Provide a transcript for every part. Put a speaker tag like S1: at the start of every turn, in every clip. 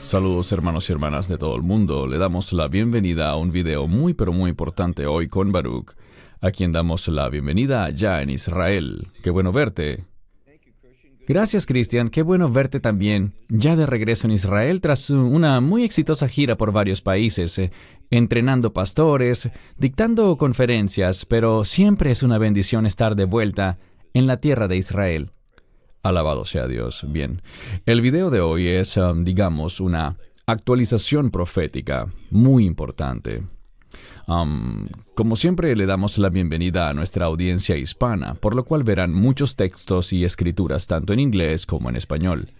S1: Saludos hermanos y hermanas de todo el mundo. Le damos la bienvenida a un video muy pero muy importante hoy con Baruch, a quien damos la bienvenida allá en Israel. Qué bueno verte. Gracias Cristian, qué bueno verte también, ya de regreso en Israel tras una muy exitosa gira por varios países, eh, entrenando pastores, dictando conferencias, pero siempre es una bendición estar de vuelta en la tierra de Israel. Alabado sea Dios. Bien. El video de hoy es, um, digamos, una actualización profética muy importante. Um, como siempre, le damos la bienvenida a nuestra audiencia hispana, por lo cual verán muchos textos y escrituras tanto en inglés como en español.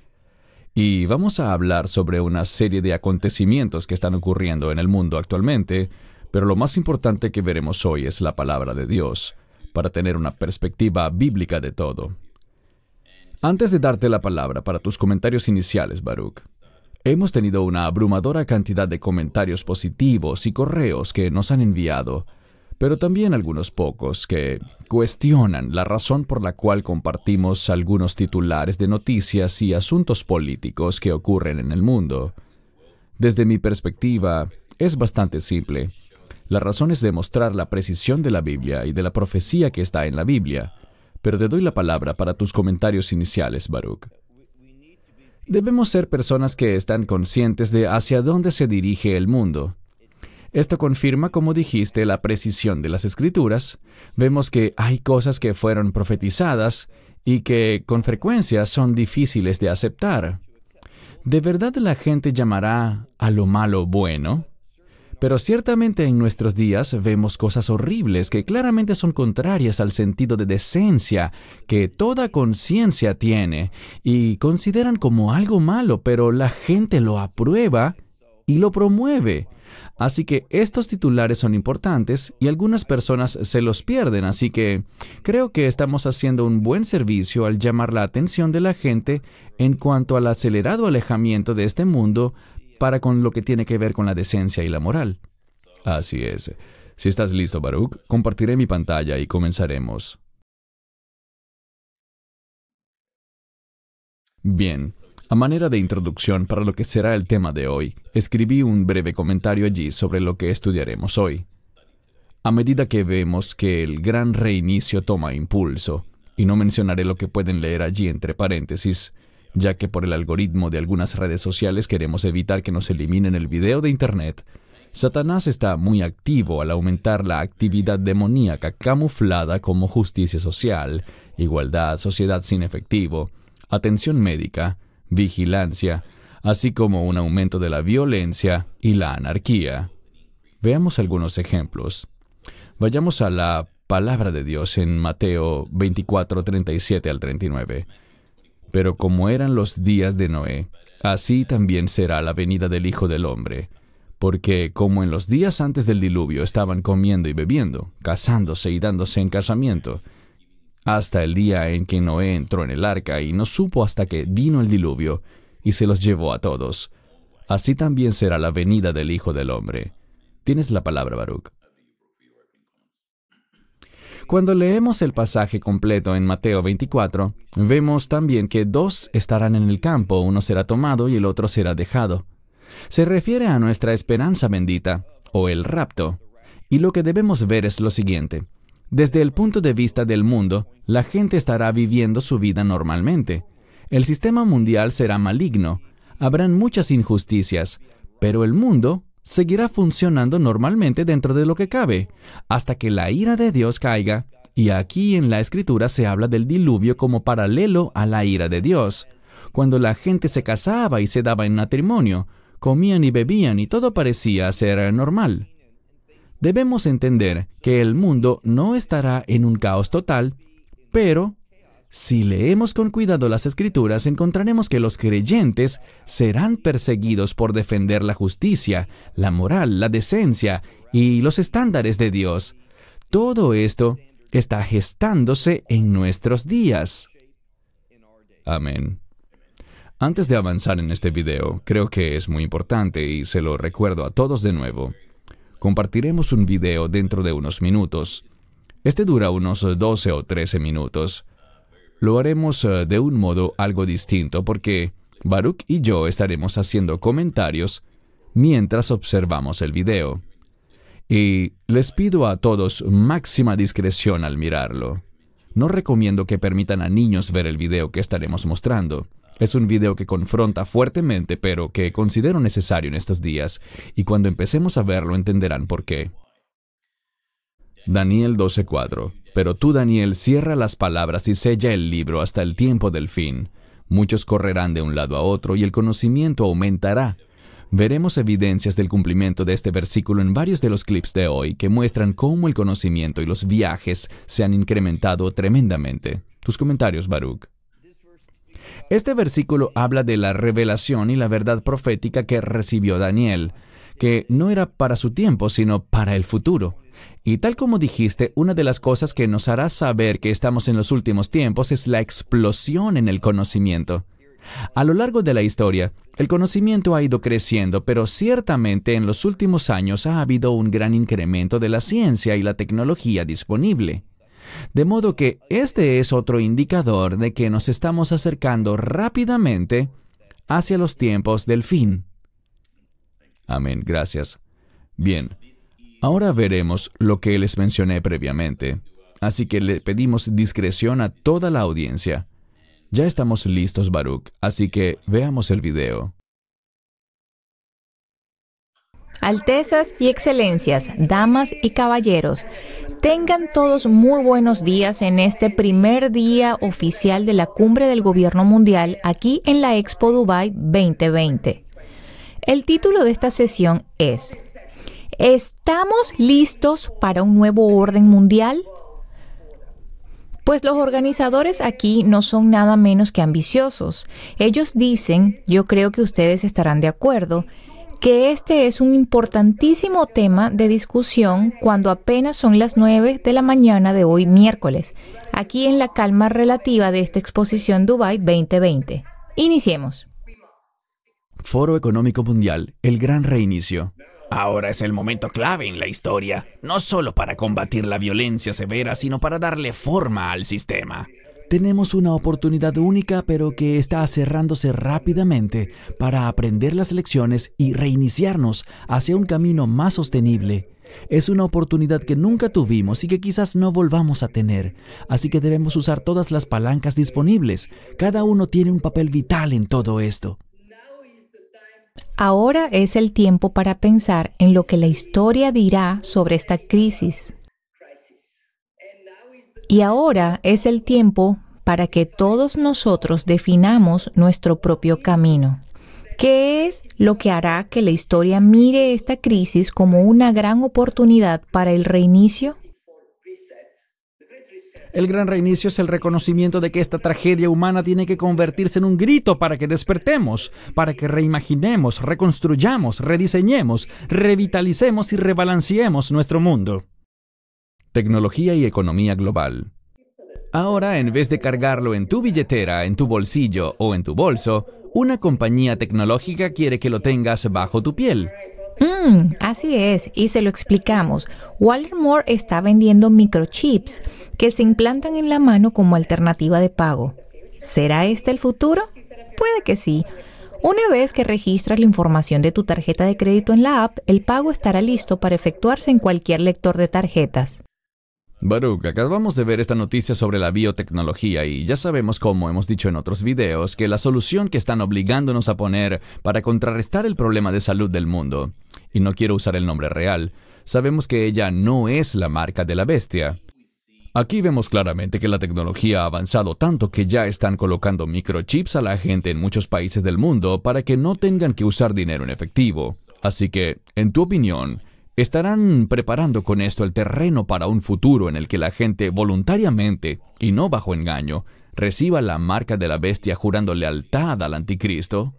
S1: Y vamos a hablar sobre una serie de acontecimientos que están ocurriendo en el mundo actualmente, pero lo más importante que veremos hoy es la palabra de Dios, para tener una perspectiva bíblica de todo. Antes de darte la palabra para tus comentarios iniciales, Baruch, hemos tenido una abrumadora cantidad de comentarios positivos y correos que nos han enviado, pero también algunos pocos que cuestionan la razón por la cual compartimos algunos titulares de noticias y asuntos políticos que ocurren en el mundo. Desde mi perspectiva, es bastante simple. La razón es demostrar la precisión de la Biblia y de la profecía que está en la Biblia pero te doy la palabra para tus comentarios iniciales, Baruch. Debemos ser personas que están conscientes de hacia dónde se dirige el mundo. Esto confirma, como dijiste, la precisión de las escrituras. Vemos que hay cosas que fueron profetizadas y que con frecuencia son difíciles de aceptar. ¿De verdad la gente llamará a lo malo bueno? Pero ciertamente en nuestros días vemos cosas horribles que claramente son contrarias al sentido de decencia que toda conciencia tiene y consideran como algo malo, pero la gente lo aprueba y lo promueve. Así que estos titulares son importantes y algunas personas se los pierden, así que creo que estamos haciendo un buen servicio al llamar la atención de la gente en cuanto al acelerado alejamiento de este mundo para con lo que tiene que ver con la decencia y la moral. Así es. Si estás listo, Baruch, compartiré mi pantalla y comenzaremos. Bien, a manera de introducción para lo que será el tema de hoy, escribí un breve comentario allí sobre lo que estudiaremos hoy. A medida que vemos que el gran reinicio toma impulso, y no mencionaré lo que pueden leer allí entre paréntesis, ya que por el algoritmo de algunas redes sociales queremos evitar que nos eliminen el video de Internet, Satanás está muy activo al aumentar la actividad demoníaca camuflada como justicia social, igualdad, sociedad sin efectivo, atención médica, vigilancia, así como un aumento de la violencia y la anarquía. Veamos algunos ejemplos. Vayamos a la palabra de Dios en Mateo 24, 37 al 39. Pero como eran los días de Noé, así también será la venida del Hijo del Hombre. Porque como en los días antes del diluvio estaban comiendo y bebiendo, casándose y dándose en casamiento, hasta el día en que Noé entró en el arca y no supo hasta que vino el diluvio y se los llevó a todos, así también será la venida del Hijo del Hombre. Tienes la palabra, Baruch. Cuando leemos el pasaje completo en Mateo 24, vemos también que dos estarán en el campo, uno será tomado y el otro será dejado. Se refiere a nuestra esperanza bendita, o el rapto, y lo que debemos ver es lo siguiente. Desde el punto de vista del mundo, la gente estará viviendo su vida normalmente. El sistema mundial será maligno, habrán muchas injusticias, pero el mundo seguirá funcionando normalmente dentro de lo que cabe, hasta que la ira de Dios caiga, y aquí en la escritura se habla del diluvio como paralelo a la ira de Dios, cuando la gente se casaba y se daba en matrimonio, comían y bebían y todo parecía ser normal. Debemos entender que el mundo no estará en un caos total, pero si leemos con cuidado las escrituras, encontraremos que los creyentes serán perseguidos por defender la justicia, la moral, la decencia y los estándares de Dios. Todo esto está gestándose en nuestros días. Amén. Antes de avanzar en este video, creo que es muy importante y se lo recuerdo a todos de nuevo. Compartiremos un video dentro de unos minutos. Este dura unos 12 o 13 minutos lo haremos eh, de un modo algo distinto porque Baruch y yo estaremos haciendo comentarios mientras observamos el video. Y les pido a todos máxima discreción al mirarlo. No recomiendo que permitan a niños ver el video que estaremos mostrando. Es un video que confronta fuertemente, pero que considero necesario en estos días, y cuando empecemos a verlo entenderán por qué. Daniel 12:4 Pero tú, Daniel, cierra las palabras y sella el libro hasta el tiempo del fin. Muchos correrán de un lado a otro y el conocimiento aumentará. Veremos evidencias del cumplimiento de este versículo en varios de los clips de hoy que muestran cómo el conocimiento y los viajes se han incrementado tremendamente. Tus comentarios, Baruch. Este versículo habla de la revelación y la verdad profética que recibió Daniel, que no era para su tiempo, sino para el futuro. Y tal como dijiste, una de las cosas que nos hará saber que estamos en los últimos tiempos es la explosión en el conocimiento. A lo largo de la historia, el conocimiento ha ido creciendo, pero ciertamente en los últimos años ha habido un gran incremento de la ciencia y la tecnología disponible. De modo que este es otro indicador de que nos estamos acercando rápidamente hacia los tiempos del fin. Amén, gracias. Bien, ahora veremos lo que les mencioné previamente, así que le pedimos discreción a toda la audiencia. Ya estamos listos, Baruch, así que veamos el video.
S2: Altezas y excelencias, damas y caballeros, tengan todos muy buenos días en este primer día oficial de la cumbre del gobierno mundial aquí en la Expo Dubai 2020. El título de esta sesión es ¿Estamos listos para un nuevo orden mundial? Pues los organizadores aquí no son nada menos que ambiciosos. Ellos dicen, yo creo que ustedes estarán de acuerdo, que este es un importantísimo tema de discusión cuando apenas son las 9 de la mañana de hoy miércoles, aquí en la calma relativa de esta exposición Dubai 2020. Iniciemos.
S1: Foro Económico Mundial, el gran reinicio.
S3: Ahora es el momento clave en la historia, no solo para combatir la violencia severa, sino para darle forma al sistema.
S4: Tenemos una oportunidad única pero que está cerrándose rápidamente para aprender las lecciones y reiniciarnos hacia un camino más sostenible. Es una oportunidad que nunca tuvimos y que quizás no volvamos a tener, así que debemos usar todas las palancas disponibles. Cada uno tiene un papel vital en todo esto.
S2: Ahora es el tiempo para pensar en lo que la historia dirá sobre esta crisis. Y ahora es el tiempo para que todos nosotros definamos nuestro propio camino. ¿Qué es lo que hará que la historia mire esta crisis como una gran oportunidad para el reinicio?
S4: El gran reinicio es el reconocimiento de que esta tragedia humana tiene que convertirse en un grito para que despertemos, para que reimaginemos, reconstruyamos, rediseñemos, revitalicemos y rebalanceemos nuestro mundo.
S1: Tecnología y economía global. Ahora, en vez de cargarlo en tu billetera, en tu bolsillo o en tu bolso, una compañía tecnológica quiere que lo tengas bajo tu piel.
S2: Mm, así es, y se lo explicamos. Walmart está vendiendo microchips que se implantan en la mano como alternativa de pago. ¿Será este el futuro? Puede que sí. Una vez que registras la información de tu tarjeta de crédito en la app, el pago estará listo para efectuarse en cualquier lector de tarjetas.
S1: Baruch, acabamos de ver esta noticia sobre la biotecnología y ya sabemos, como hemos dicho en otros videos, que la solución que están obligándonos a poner para contrarrestar el problema de salud del mundo, y no quiero usar el nombre real, sabemos que ella no es la marca de la bestia. Aquí vemos claramente que la tecnología ha avanzado tanto que ya están colocando microchips a la gente en muchos países del mundo para que no tengan que usar dinero en efectivo. Así que, en tu opinión, estarán preparando con esto el terreno para un futuro en el que la gente voluntariamente, y no bajo engaño, reciba la marca de la bestia jurando lealtad al anticristo?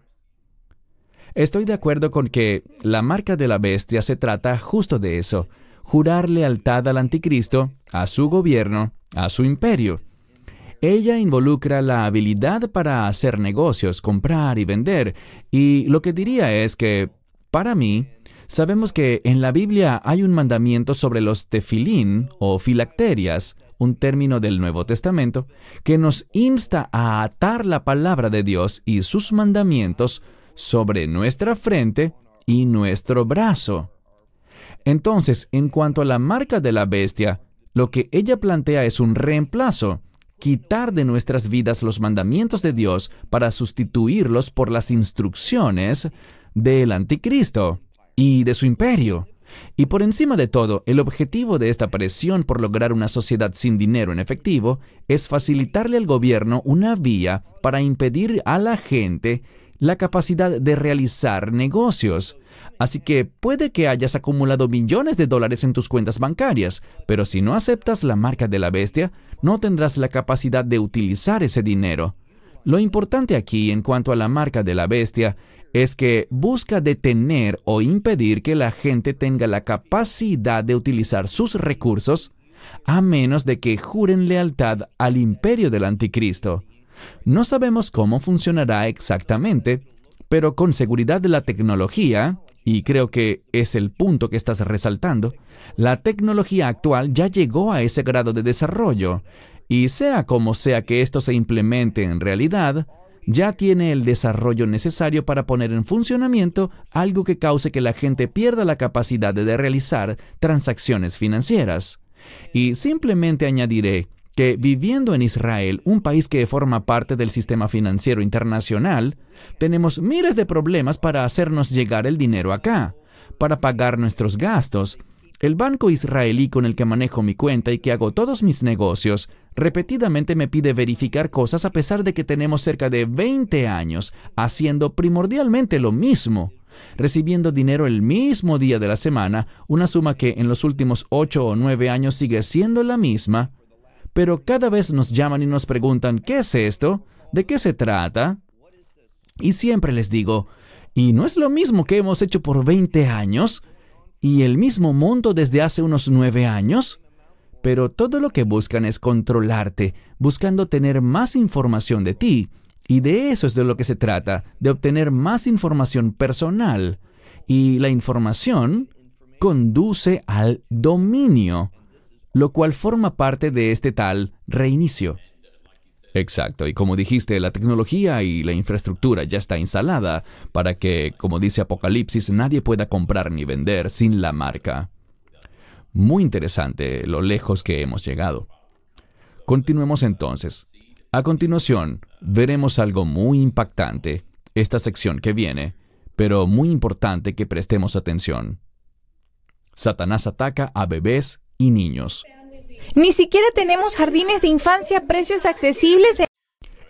S1: Estoy de acuerdo con que la marca de la bestia se trata justo de eso, jurar lealtad al anticristo, a su gobierno, a su imperio. Ella involucra la habilidad para hacer negocios, comprar y vender, y lo que diría es que, para mí, Sabemos que en la Biblia hay un mandamiento sobre los tefilín o filacterias un término del Nuevo Testamento, que nos insta a atar la palabra de Dios y sus mandamientos sobre nuestra frente y nuestro brazo. Entonces, en cuanto a la marca de la bestia, lo que ella plantea es un reemplazo, quitar de nuestras vidas los mandamientos de Dios para sustituirlos por las instrucciones del anticristo y de su imperio. Y por encima de todo, el objetivo de esta presión por lograr una sociedad sin dinero en efectivo es facilitarle al gobierno una vía para impedir a la gente la capacidad de realizar negocios. Así que puede que hayas acumulado millones de dólares en tus cuentas bancarias, pero si no aceptas la marca de la bestia, no tendrás la capacidad de utilizar ese dinero. Lo importante aquí en cuanto a la marca de la bestia es que busca detener o impedir que la gente tenga la capacidad de utilizar sus recursos a menos de que juren lealtad al imperio del anticristo. No sabemos cómo funcionará exactamente, pero con seguridad de la tecnología, y creo que es el punto que estás resaltando, la tecnología actual ya llegó a ese grado de desarrollo, y sea como sea que esto se implemente en realidad, ya tiene el desarrollo necesario para poner en funcionamiento algo que cause que la gente pierda la capacidad de realizar transacciones financieras. Y simplemente añadiré que viviendo en Israel, un país que forma parte del sistema financiero internacional, tenemos miles de problemas para hacernos llegar el dinero acá, para pagar nuestros gastos. El banco israelí con el que manejo mi cuenta y que hago todos mis negocios repetidamente me pide verificar cosas a pesar de que tenemos cerca de 20 años haciendo primordialmente lo mismo, recibiendo dinero el mismo día de la semana, una suma que en los últimos 8 o 9 años sigue siendo la misma, pero cada vez nos llaman y nos preguntan, ¿qué es esto? ¿De qué se trata? Y siempre les digo, ¿y no es lo mismo que hemos hecho por 20 años? ¿Y el mismo monto desde hace unos 9 años? pero todo lo que buscan es controlarte, buscando tener más información de ti. Y de eso es de lo que se trata, de obtener más información personal. Y la información conduce al dominio, lo cual forma parte de este tal reinicio. Exacto, y como dijiste, la tecnología y la infraestructura ya está instalada para que, como dice Apocalipsis, nadie pueda comprar ni vender sin la marca. Muy interesante lo lejos que hemos llegado. Continuemos entonces. A continuación, veremos algo muy impactante, esta sección que viene, pero muy importante que prestemos atención. Satanás ataca a bebés y niños.
S2: Ni siquiera tenemos jardines de infancia a precios accesibles.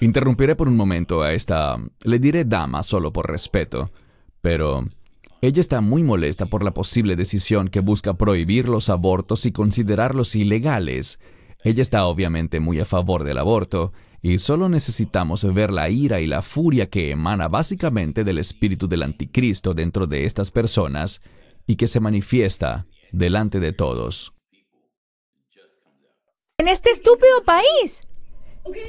S1: Interrumpiré por un momento a esta, le diré dama solo por respeto, pero ella está muy molesta por la posible decisión que busca prohibir los abortos y considerarlos ilegales. Ella está obviamente muy a favor del aborto, y solo necesitamos ver la ira y la furia que emana básicamente del espíritu del anticristo dentro de estas personas y que se manifiesta delante de todos.
S2: En este estúpido país.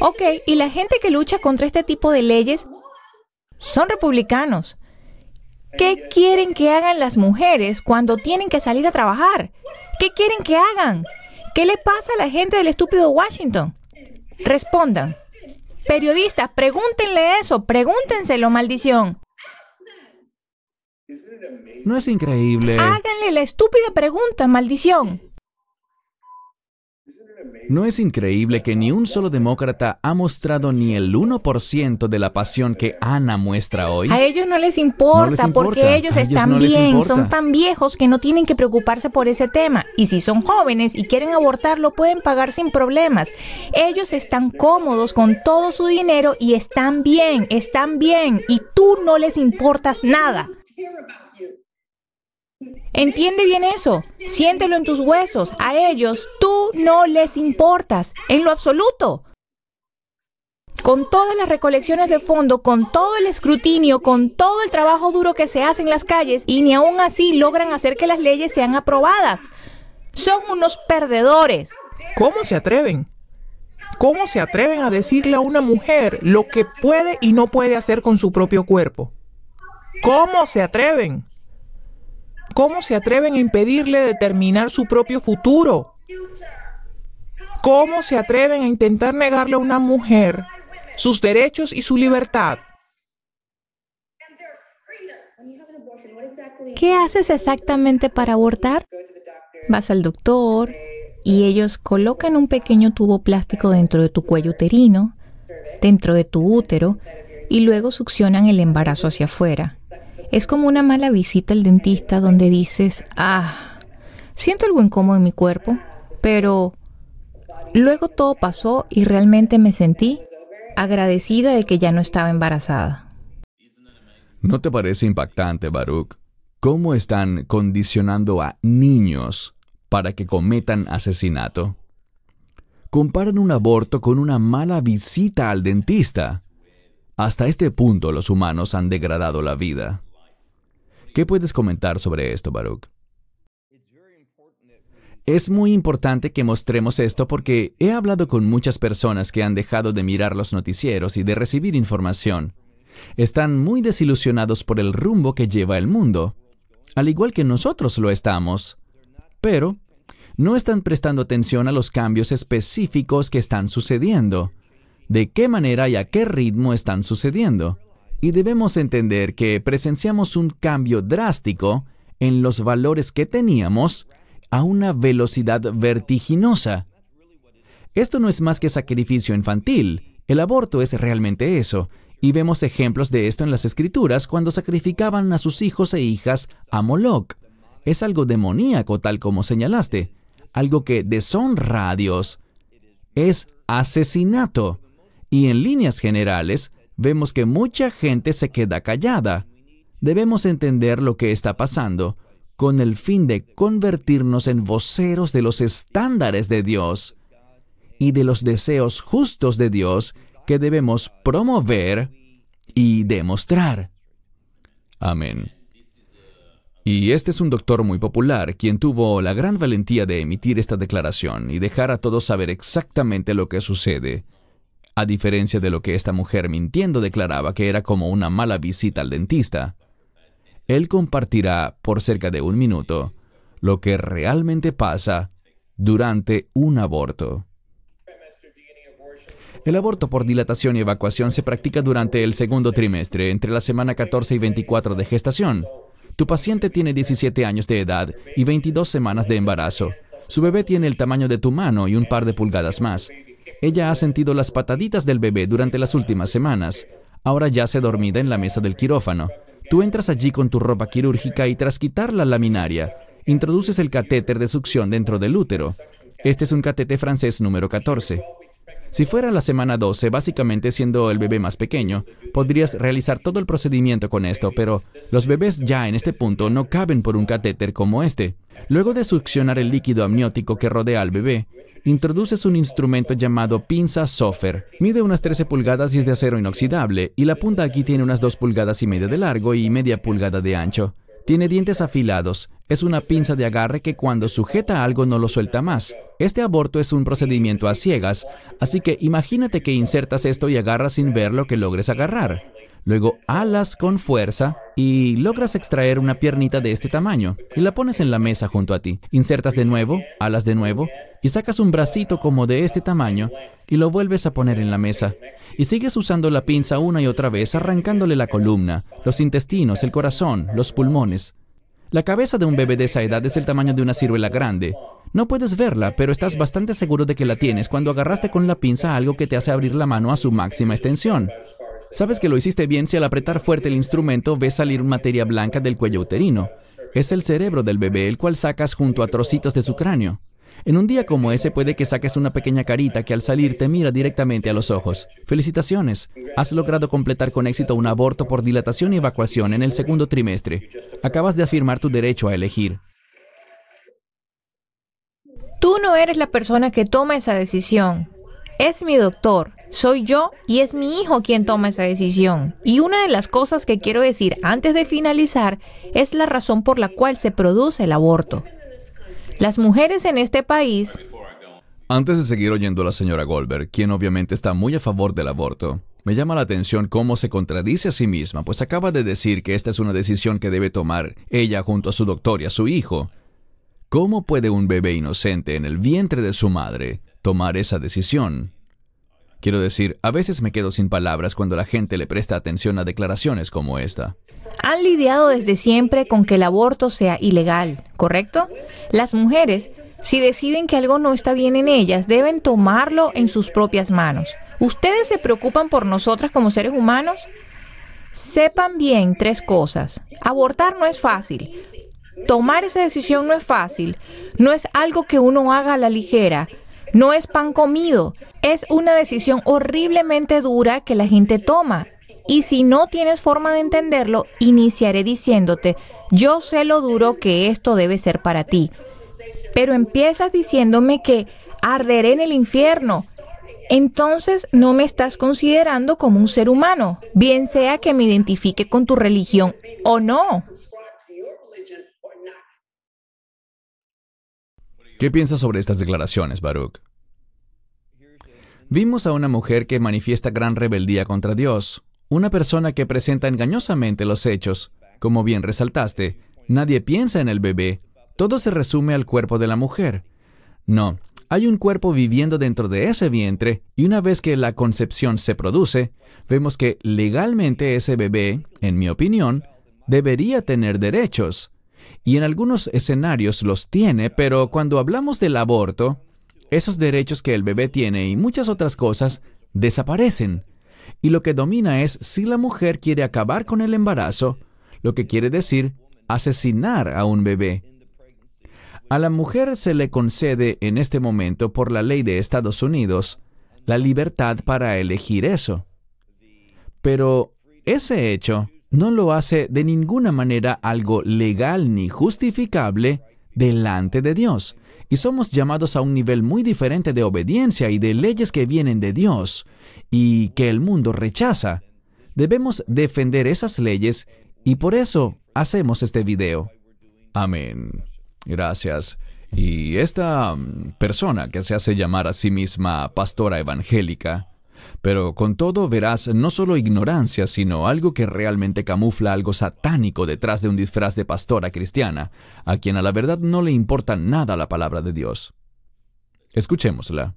S2: Ok, y la gente que lucha contra este tipo de leyes son republicanos. ¿Qué quieren que hagan las mujeres cuando tienen que salir a trabajar? ¿Qué quieren que hagan? ¿Qué le pasa a la gente del estúpido Washington? Respondan. Periodistas, pregúntenle eso, pregúntenselo, maldición.
S1: ¿No es increíble?
S2: Háganle la estúpida pregunta, maldición.
S1: ¿No es increíble que ni un solo demócrata ha mostrado ni el 1% de la pasión que Ana muestra hoy?
S2: A ellos no les importa, porque ellos están bien, son tan viejos que no tienen que preocuparse por ese tema. Y si son jóvenes y quieren abortar, lo pueden pagar sin problemas. Ellos están cómodos con todo su dinero y están bien, están bien. Y tú no les importas nada. Entiende bien eso, siéntelo en tus huesos. A ellos tú no les importas, en lo absoluto. Con todas las recolecciones de fondo, con todo el escrutinio, con todo el trabajo duro que se hace en las calles, y ni aún así logran hacer que las leyes sean aprobadas. Son unos perdedores.
S5: ¿Cómo se atreven? ¿Cómo se atreven a decirle a una mujer lo que puede y no puede hacer con su propio cuerpo? ¿Cómo se atreven? ¿Cómo se atreven a impedirle determinar su propio futuro? ¿Cómo se atreven a intentar negarle a una mujer sus derechos y su libertad?
S2: ¿Qué haces exactamente para abortar? Vas al doctor y ellos colocan un pequeño tubo plástico dentro de tu cuello uterino, dentro de tu útero, y luego succionan el embarazo hacia afuera. Es como una mala visita al dentista donde dices, ah, siento algo incómodo en mi cuerpo, pero luego todo pasó y realmente me sentí agradecida de que ya no estaba embarazada.
S1: ¿No te parece impactante, Baruch? ¿Cómo están condicionando a niños para que cometan asesinato? Comparan un aborto con una mala visita al dentista. Hasta este punto los humanos han degradado la vida. ¿Qué puedes comentar sobre esto, Baruch? Es muy importante que mostremos esto porque he hablado con muchas personas que han dejado de mirar los noticieros y de recibir información. Están muy desilusionados por el rumbo que lleva el mundo, al igual que nosotros lo estamos. Pero no están prestando atención a los cambios específicos que están sucediendo, de qué manera y a qué ritmo están sucediendo y debemos entender que presenciamos un cambio drástico en los valores que teníamos a una velocidad vertiginosa. Esto no es más que sacrificio infantil. El aborto es realmente eso, y vemos ejemplos de esto en las escrituras cuando sacrificaban a sus hijos e hijas a Moloch. Es algo demoníaco tal como señalaste, algo que deshonra a Dios. Es asesinato. Y en líneas generales, vemos que mucha gente se queda callada. Debemos entender lo que está pasando con el fin de convertirnos en voceros de los estándares de Dios y de los deseos justos de Dios que debemos promover y demostrar. Amén. Y este es un doctor muy popular, quien tuvo la gran valentía de emitir esta declaración y dejar a todos saber exactamente lo que sucede a diferencia de lo que esta mujer mintiendo declaraba que era como una mala visita al dentista. Él compartirá por cerca de un minuto lo que realmente pasa durante un aborto. El aborto por dilatación y evacuación se practica durante el segundo trimestre, entre la semana 14 y 24 de gestación. Tu paciente tiene 17 años de edad y 22 semanas de embarazo. Su bebé tiene el tamaño de tu mano y un par de pulgadas más. Ella ha sentido las pataditas del bebé durante las últimas semanas. Ahora yace dormida en la mesa del quirófano. Tú entras allí con tu ropa quirúrgica y tras quitar la laminaria, introduces el catéter de succión dentro del útero. Este es un catete francés número 14. Si fuera la semana 12, básicamente siendo el bebé más pequeño, podrías realizar todo el procedimiento con esto, pero los bebés ya en este punto no caben por un catéter como este. Luego de succionar el líquido amniótico que rodea al bebé, introduces un instrumento llamado pinza Sofer. Mide unas 13 pulgadas y es de acero inoxidable, y la punta aquí tiene unas 2 pulgadas y media de largo y media pulgada de ancho. Tiene dientes afilados. Es una pinza de agarre que cuando sujeta algo no lo suelta más. Este aborto es un procedimiento a ciegas, así que imagínate que insertas esto y agarras sin ver lo que logres agarrar. Luego alas con fuerza y logras extraer una piernita de este tamaño y la pones en la mesa junto a ti. Insertas de nuevo, alas de nuevo y sacas un bracito como de este tamaño y lo vuelves a poner en la mesa. Y sigues usando la pinza una y otra vez arrancándole la columna, los intestinos, el corazón, los pulmones. La cabeza de un bebé de esa edad es el tamaño de una ciruela grande. No puedes verla, pero estás bastante seguro de que la tienes cuando agarraste con la pinza algo que te hace abrir la mano a su máxima extensión. Sabes que lo hiciste bien si al apretar fuerte el instrumento ves salir materia blanca del cuello uterino. Es el cerebro del bebé, el cual sacas junto a trocitos de su cráneo. En un día como ese puede que saques una pequeña carita que al salir te mira directamente a los ojos. Felicitaciones. Has logrado completar con éxito un aborto por dilatación y evacuación en el segundo trimestre. Acabas de afirmar tu derecho a elegir.
S2: Tú no eres la persona que toma esa decisión. Es mi doctor soy yo y es mi hijo quien toma esa decisión. Y una de las cosas que quiero decir antes de finalizar es la razón por la cual se produce el aborto. Las mujeres en este país...
S1: Antes de seguir oyendo a la señora Goldberg, quien obviamente está muy a favor del aborto, me llama la atención cómo se contradice a sí misma, pues acaba de decir que esta es una decisión que debe tomar ella junto a su doctor y a su hijo. ¿Cómo puede un bebé inocente en el vientre de su madre tomar esa decisión. Quiero decir, a veces me quedo sin palabras cuando la gente le presta atención a declaraciones como esta.
S2: Han lidiado desde siempre con que el aborto sea ilegal, ¿correcto? Las mujeres, si deciden que algo no está bien en ellas, deben tomarlo en sus propias manos. ¿Ustedes se preocupan por nosotras como seres humanos? Sepan bien tres cosas. Abortar no es fácil. Tomar esa decisión no es fácil. No es algo que uno haga a la ligera. No es pan comido. Es una decisión horriblemente dura que la gente toma. Y si no tienes forma de entenderlo, iniciaré diciéndote, yo sé lo duro que esto debe ser para ti. Pero empiezas diciéndome que arderé en el infierno. Entonces no me estás considerando como un ser humano, bien sea que me identifique con tu religión o no.
S1: ¿Qué piensas sobre estas declaraciones, Baruch? Vimos a una mujer que manifiesta gran rebeldía contra Dios, una persona que presenta engañosamente los hechos. Como bien resaltaste, nadie piensa en el bebé, todo se resume al cuerpo de la mujer. No, hay un cuerpo viviendo dentro de ese vientre y una vez que la concepción se produce, vemos que legalmente ese bebé, en mi opinión, debería tener derechos. Y en algunos escenarios los tiene, pero cuando hablamos del aborto, esos derechos que el bebé tiene y muchas otras cosas desaparecen. Y lo que domina es si la mujer quiere acabar con el embarazo, lo que quiere decir asesinar a un bebé. A la mujer se le concede en este momento por la ley de Estados Unidos la libertad para elegir eso. Pero ese hecho no lo hace de ninguna manera algo legal ni justificable delante de Dios. Y somos llamados a un nivel muy diferente de obediencia y de leyes que vienen de Dios y que el mundo rechaza. Debemos defender esas leyes y por eso hacemos este video. Amén. Gracias. Y esta mm, persona que se hace llamar a sí misma pastora evangélica, pero con todo verás no solo ignorancia, sino algo que realmente camufla algo satánico detrás de un disfraz de pastora cristiana, a quien a la verdad no le importa nada la palabra de Dios. Escuchémosla.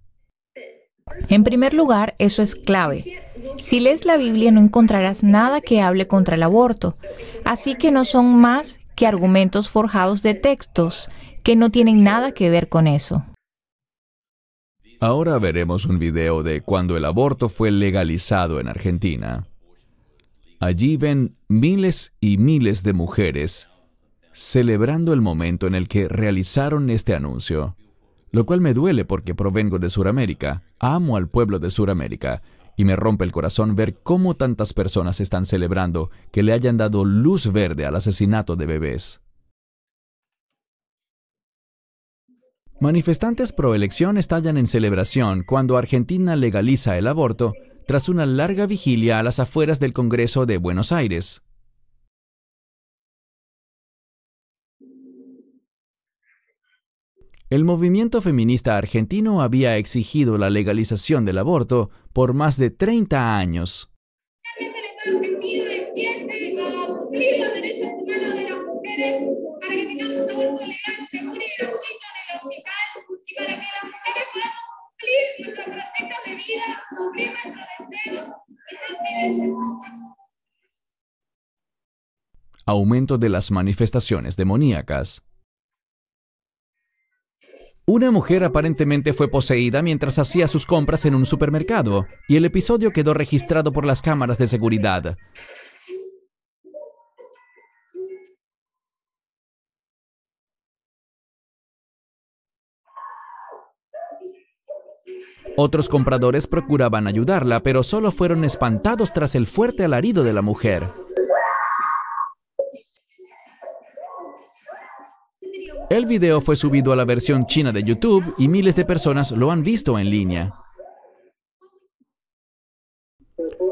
S2: En primer lugar, eso es clave. Si lees la Biblia no encontrarás nada que hable contra el aborto, así que no son más que argumentos forjados de textos que no tienen nada que ver con eso.
S1: Ahora veremos un video de cuando el aborto fue legalizado en Argentina. Allí ven miles y miles de mujeres celebrando el momento en el que realizaron este anuncio, lo cual me duele porque provengo de Sudamérica, amo al pueblo de Sudamérica, y me rompe el corazón ver cómo tantas personas están celebrando que le hayan dado luz verde al asesinato de bebés. Manifestantes pro elección estallan en celebración cuando Argentina legaliza el aborto tras una larga vigilia a las afueras del Congreso de Buenos Aires. El movimiento feminista argentino había exigido la legalización del aborto por más de 30 años. Aumento de las manifestaciones demoníacas. Una mujer aparentemente fue poseída mientras hacía sus compras en un supermercado, y el episodio quedó registrado por las cámaras de seguridad. Otros compradores procuraban ayudarla, pero solo fueron espantados tras el fuerte alarido de la mujer. El video fue subido a la versión china de YouTube y miles de personas lo han visto en línea.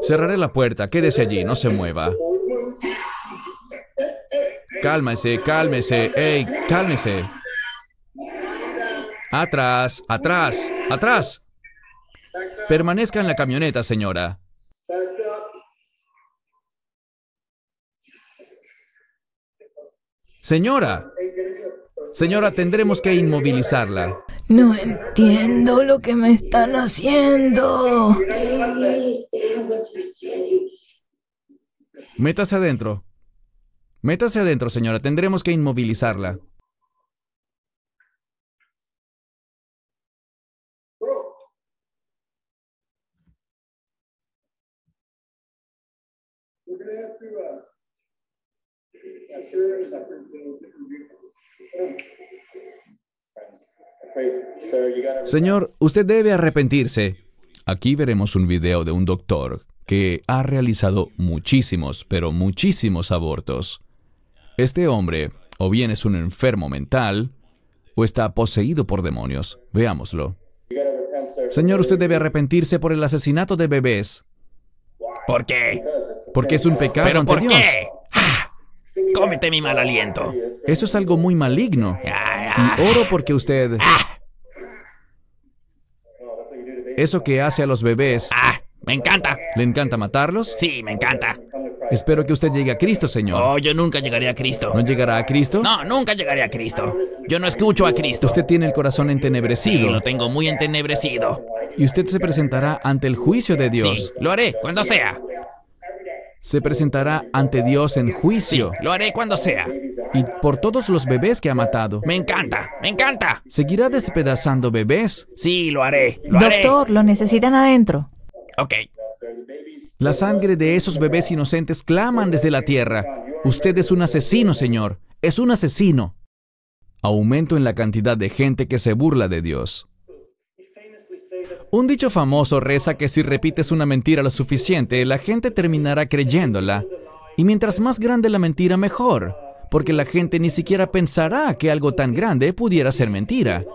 S1: Cerraré la puerta, quédese allí, no se mueva. Cálmese, cálmese, ey, cálmese. Atrás, atrás, atrás. Permanezca en la camioneta, señora. Señora. Señora, tendremos que inmovilizarla.
S2: No entiendo lo que me están haciendo.
S1: Métase adentro. Métase adentro, señora. Tendremos que inmovilizarla. Señor, usted debe arrepentirse. Aquí veremos un video de un doctor que ha realizado muchísimos, pero muchísimos abortos. Este hombre o bien es un enfermo mental o está poseído por demonios. Veámoslo. Señor, usted debe arrepentirse por el asesinato de bebés.
S3: ¿Por qué?
S1: Porque es un pecado
S3: ¿Pero
S1: ante
S3: por
S1: Dios.
S3: qué? Cómete mi mal aliento.
S1: Eso es algo muy maligno. Y oro porque usted...
S3: ah,
S1: Eso que hace a los bebés,
S3: ah, me encanta.
S1: ¿le encanta matarlos?
S3: Sí, me encanta.
S1: Espero que usted llegue a Cristo, Señor.
S3: Oh, yo nunca llegaré a Cristo.
S1: ¿No llegará a Cristo?
S3: No, nunca llegaré a Cristo. Yo no escucho a Cristo.
S1: Usted tiene el corazón
S3: Sí,
S1: entenebrecido
S3: lo tengo muy entenebrecido.
S1: y usted se presentará ante el juicio de
S3: Sí,
S1: Dios.
S3: lo haré cuando sea.
S1: Se presentará ante Dios en
S3: Sí,
S1: juicio
S3: lo haré cuando sea.
S1: y por todos los bebés que ha matado.
S3: Me encanta, me encanta.
S1: ¿Seguirá despedazando bebés?
S3: Sí, lo haré, lo haré.
S2: Doctor, lo necesitan adentro.
S3: Ok.
S1: La sangre de esos bebés inocentes claman desde la tierra. Usted es un asesino, Señor. Es un asesino. Aumento en la cantidad de gente que se burla de Dios. Un dicho famoso reza que si repites una mentira lo suficiente, la gente terminará creyéndola. Y mientras más grande la mentira, mejor, porque la gente ni siquiera pensará que algo tan grande pudiera ser mentira.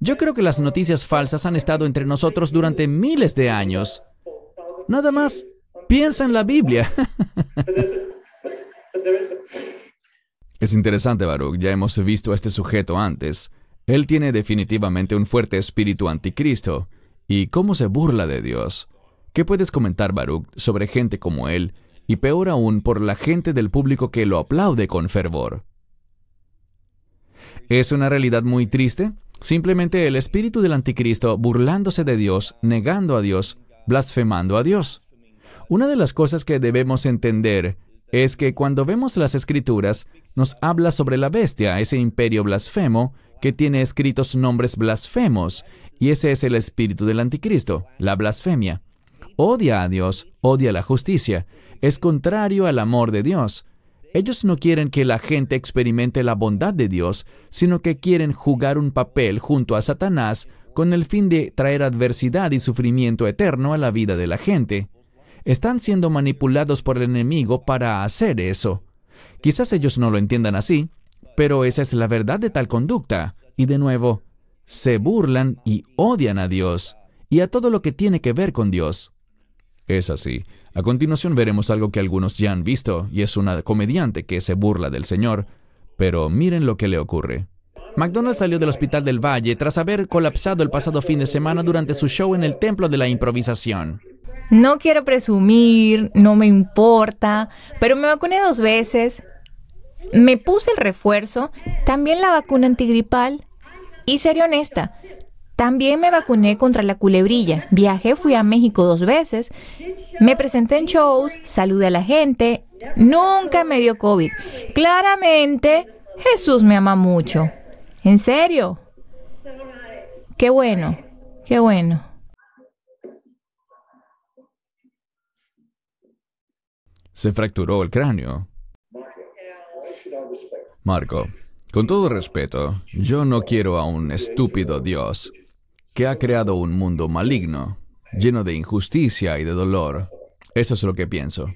S1: Yo creo que las noticias falsas han estado entre nosotros durante miles de años. Nada más, piensa en la Biblia. es interesante, Baruch. Ya hemos visto a este sujeto antes. Él tiene definitivamente un fuerte espíritu anticristo. ¿Y cómo se burla de Dios? ¿Qué puedes comentar, Baruch, sobre gente como él? Y peor aún, por la gente del público que lo aplaude con fervor. ¿Es una realidad muy triste? Simplemente el espíritu del anticristo burlándose de Dios, negando a Dios, blasfemando a Dios. Una de las cosas que debemos entender es que cuando vemos las escrituras, nos habla sobre la bestia, ese imperio blasfemo que tiene escritos nombres blasfemos, y ese es el espíritu del anticristo, la blasfemia. Odia a Dios, odia la justicia, es contrario al amor de Dios. Ellos no quieren que la gente experimente la bondad de Dios, sino que quieren jugar un papel junto a Satanás con el fin de traer adversidad y sufrimiento eterno a la vida de la gente. Están siendo manipulados por el enemigo para hacer eso. Quizás ellos no lo entiendan así, pero esa es la verdad de tal conducta. Y de nuevo, se burlan y odian a Dios y a todo lo que tiene que ver con Dios. Es así. A continuación veremos algo que algunos ya han visto, y es una comediante que se burla del Señor. Pero miren lo que le ocurre. McDonald salió del Hospital del Valle tras haber colapsado el pasado fin de semana durante su show en el Templo de la Improvisación.
S2: No quiero presumir, no me importa, pero me vacuné dos veces. Me puse el refuerzo, también la vacuna antigripal. Y seré honesta, también me vacuné contra la culebrilla. Viajé, fui a México dos veces. Me presenté en shows, saludé a la gente. Nunca me dio COVID. Claramente, Jesús me ama mucho. ¿En serio? Qué bueno, qué bueno.
S1: Se fracturó el cráneo. Marco, con todo respeto, yo no quiero a un estúpido Dios que ha creado un mundo maligno, lleno de injusticia y de dolor. Eso es lo que pienso.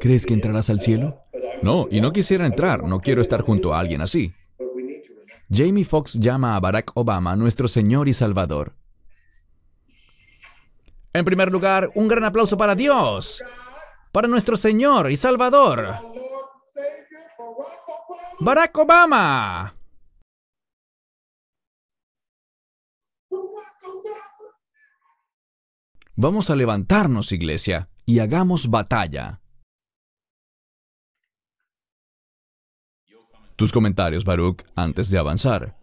S1: ¿Crees que entrarás al cielo? No, y no quisiera entrar, no quiero estar junto a alguien así. Jamie Foxx llama a Barack Obama nuestro Señor y Salvador. En primer lugar, un gran aplauso para Dios, para nuestro Señor y Salvador, Barack Obama. Vamos a levantarnos, iglesia, y hagamos batalla. Tus comentarios, Baruch, antes de avanzar.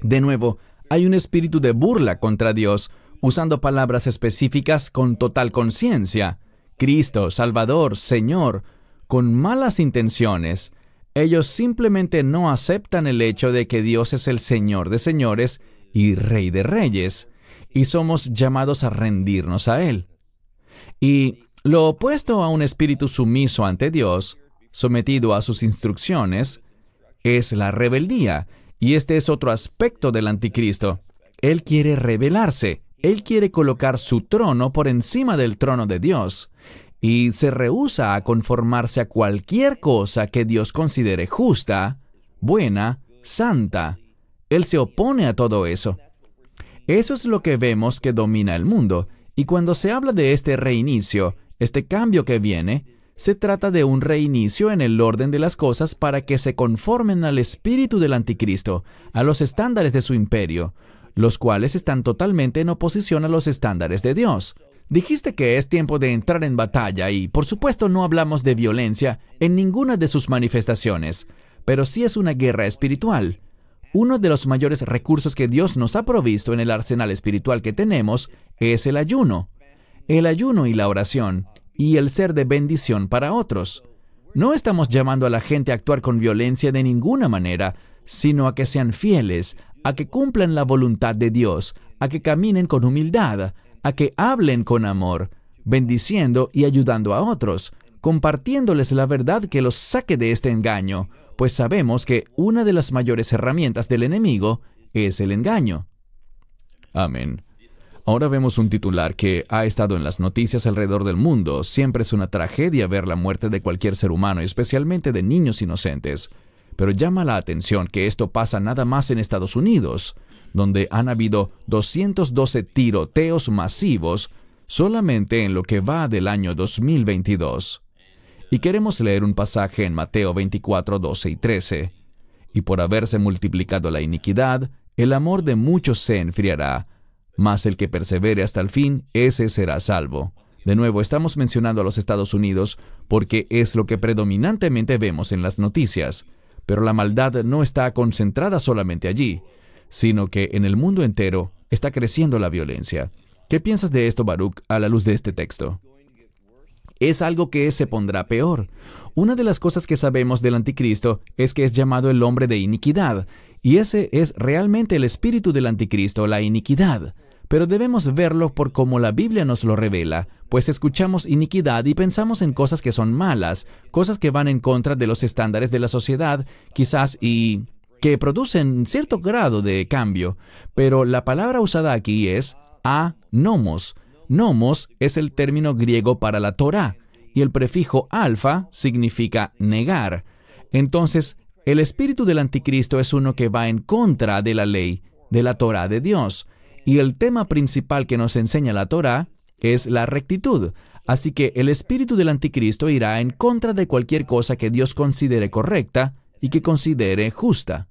S4: De nuevo, hay un espíritu de burla contra Dios, usando palabras específicas con total conciencia. Cristo, Salvador, Señor, con malas intenciones. Ellos simplemente no aceptan el hecho de que Dios es el Señor de señores y Rey de reyes, y somos llamados a rendirnos a Él. Y lo opuesto a un espíritu sumiso ante Dios, sometido a sus instrucciones, es la rebeldía, y este es otro aspecto del anticristo. Él quiere rebelarse, él quiere colocar su trono por encima del trono de Dios, y se rehúsa a conformarse a cualquier cosa que Dios considere justa, buena, santa. Él se opone a todo eso. Eso es lo que vemos que domina el mundo, y cuando se habla de este reinicio, este cambio que viene, se trata de un reinicio en el orden de las cosas para que se conformen al espíritu del anticristo, a los estándares de su imperio, los cuales están totalmente en oposición a los estándares de Dios. Dijiste que es tiempo de entrar en batalla y, por supuesto, no hablamos de violencia en ninguna de sus manifestaciones, pero sí es una guerra espiritual. Uno de los mayores recursos que Dios nos ha provisto en el arsenal espiritual que tenemos es el ayuno. El ayuno y la oración y el ser de bendición para otros. No estamos llamando a la gente a actuar con violencia de ninguna manera, sino a que sean fieles, a que cumplan la voluntad de Dios, a que caminen con humildad, a que hablen con amor, bendiciendo y ayudando a otros, compartiéndoles la verdad que los saque de este engaño, pues sabemos que una de las mayores herramientas del enemigo es el engaño.
S1: Amén. Ahora vemos un titular que ha estado en las noticias alrededor del mundo. Siempre es una tragedia ver la muerte de cualquier ser humano, especialmente de niños inocentes. Pero llama la atención que esto pasa nada más en Estados Unidos, donde han habido 212 tiroteos masivos solamente en lo que va del año 2022. Y queremos leer un pasaje en Mateo 24, 12 y 13. Y por haberse multiplicado la iniquidad, el amor de muchos se enfriará mas el que persevere hasta el fin, ese será salvo. De nuevo, estamos mencionando a los Estados Unidos porque es lo que predominantemente vemos en las noticias, pero la maldad no está concentrada solamente allí, sino que en el mundo entero está creciendo la violencia. ¿Qué piensas de esto, Baruch, a la luz de este texto? Es algo que se pondrá peor. Una de las cosas que sabemos del anticristo es que es llamado el hombre de iniquidad, y ese es realmente el espíritu del anticristo, la iniquidad pero debemos verlo por como la Biblia nos lo revela, pues escuchamos iniquidad y pensamos en cosas que son malas, cosas que van en contra de los estándares de la sociedad, quizás y que producen cierto grado de cambio, pero la palabra usada aquí es a nomos. Nomos es el término griego para la Torah, y el prefijo alfa significa negar. Entonces, el espíritu del anticristo es uno que va en contra de la ley, de la Torah de Dios. Y el tema principal que nos enseña la Torah es la rectitud. Así que el espíritu del anticristo irá en contra de cualquier cosa que Dios considere correcta y que considere justa.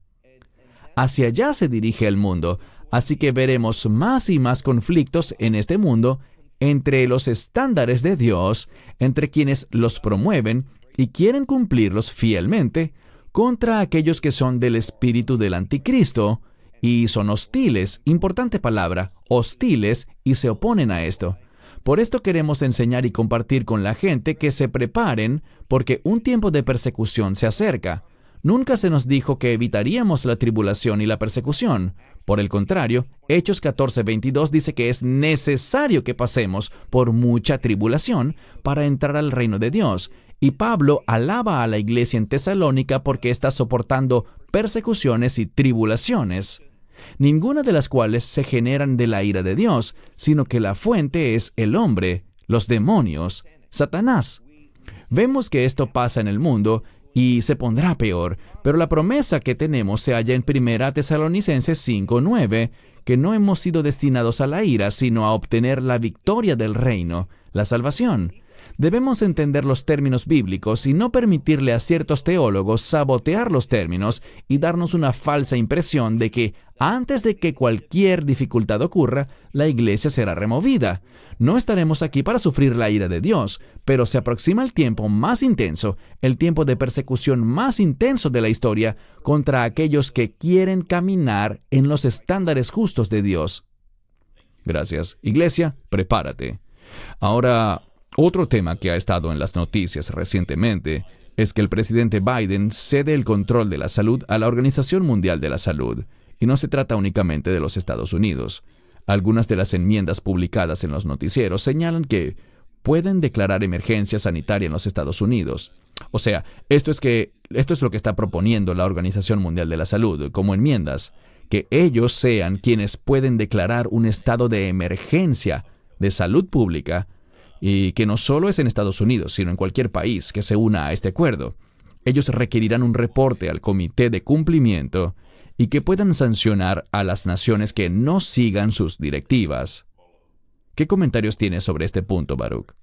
S1: Hacia allá se dirige el mundo, así que veremos más y más conflictos en este mundo entre los estándares de Dios, entre quienes los promueven y quieren cumplirlos fielmente, contra aquellos que son del espíritu del anticristo, y son hostiles, importante palabra, hostiles y se oponen a esto. Por esto queremos enseñar y compartir con la gente que se preparen porque un tiempo de persecución se acerca. Nunca se nos dijo que evitaríamos la tribulación y la persecución. Por el contrario, Hechos 14:22 dice que es necesario que pasemos por mucha tribulación para entrar al reino de Dios. Y Pablo alaba a la iglesia en Tesalónica porque está soportando persecuciones y tribulaciones ninguna de las cuales se generan de la ira de Dios, sino que la fuente es el hombre, los demonios, Satanás. Vemos que esto pasa en el mundo y se pondrá peor, pero la promesa que tenemos se halla en 1 Tesalonicenses 5:9, que no hemos sido destinados a la ira, sino a obtener la victoria del reino, la salvación. Debemos entender los términos bíblicos y no permitirle a ciertos teólogos sabotear los términos y darnos una falsa impresión de que antes de que cualquier dificultad ocurra, la iglesia será removida. No estaremos aquí para sufrir la ira de Dios, pero se aproxima el tiempo más intenso, el tiempo de persecución más intenso de la historia contra aquellos que quieren caminar en los estándares justos de Dios. Gracias. Iglesia, prepárate. Ahora, otro tema que ha estado en las noticias recientemente es que el presidente Biden cede el control de la salud a la Organización Mundial de la Salud, y no se trata únicamente de los Estados Unidos. Algunas de las enmiendas publicadas en los noticieros señalan que pueden declarar emergencia sanitaria en los Estados Unidos. O sea, esto es que esto es lo que está proponiendo la Organización Mundial de la Salud como enmiendas, que ellos sean quienes pueden declarar un estado de emergencia de salud pública y que no solo es en Estados Unidos, sino en cualquier país que se una a este acuerdo. Ellos requerirán un reporte al Comité de Cumplimiento y que puedan sancionar a las naciones que no sigan sus directivas. ¿Qué comentarios tienes sobre este punto, Baruch?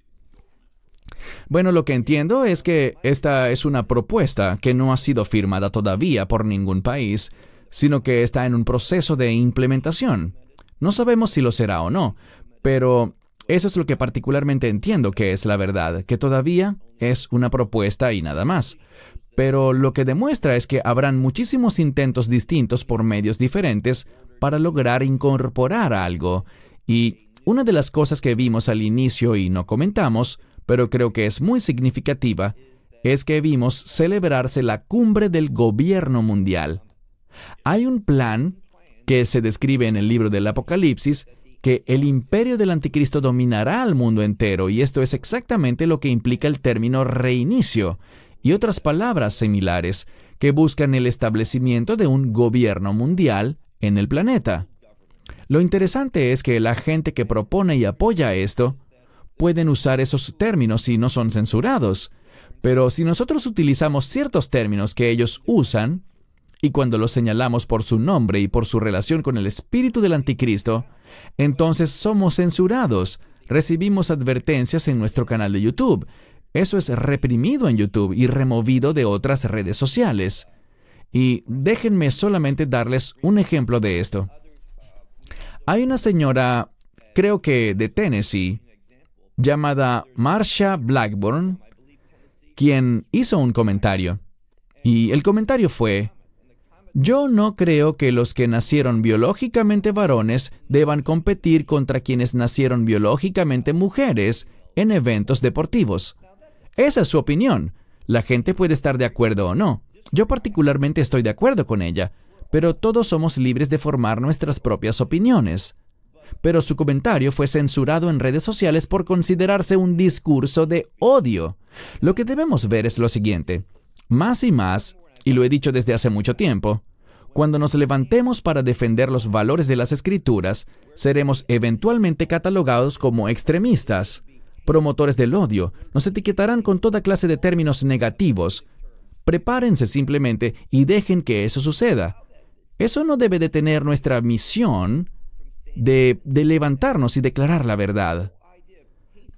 S1: Bueno, lo que entiendo es que esta es una propuesta que no ha sido firmada todavía por ningún país, sino que está en un proceso de implementación. No sabemos si lo será o no, pero eso es lo que particularmente entiendo que es la verdad, que todavía es una propuesta y nada más. Pero lo que demuestra es que habrán muchísimos intentos distintos por medios diferentes para lograr incorporar algo. Y una de las cosas que vimos al inicio y no comentamos, pero creo que es muy significativa, es que vimos celebrarse la cumbre del gobierno mundial. Hay un plan que se describe en el libro del Apocalipsis que el imperio del anticristo dominará al mundo entero, y esto es exactamente lo que implica el término reinicio, y otras palabras similares que buscan el establecimiento de un gobierno mundial en el planeta. Lo interesante es que la gente que propone y apoya esto pueden usar esos términos y no son censurados. Pero si nosotros utilizamos ciertos términos que ellos usan, y cuando los señalamos por su nombre y por su relación con el espíritu del anticristo, entonces somos censurados, recibimos advertencias en nuestro canal de YouTube. Eso es reprimido en YouTube y removido de otras redes sociales. Y déjenme solamente darles un ejemplo de esto. Hay una señora, creo que de Tennessee, llamada Marsha Blackburn, quien hizo un comentario. Y el comentario fue, yo no creo que los que nacieron biológicamente varones deban competir contra quienes nacieron biológicamente mujeres en eventos deportivos. Esa es su opinión. La gente puede estar de acuerdo o no. Yo particularmente estoy de acuerdo con ella, pero todos somos libres de formar nuestras propias opiniones. Pero su comentario fue censurado en redes sociales por considerarse un discurso de odio. Lo que debemos ver es lo siguiente. Más y más, y lo he dicho desde hace mucho tiempo, cuando nos levantemos para defender los valores de las escrituras, seremos eventualmente catalogados como extremistas, promotores del odio, nos etiquetarán con toda clase de términos negativos. Prepárense simplemente y dejen que eso suceda. Eso no debe detener nuestra misión de, de levantarnos y declarar la verdad.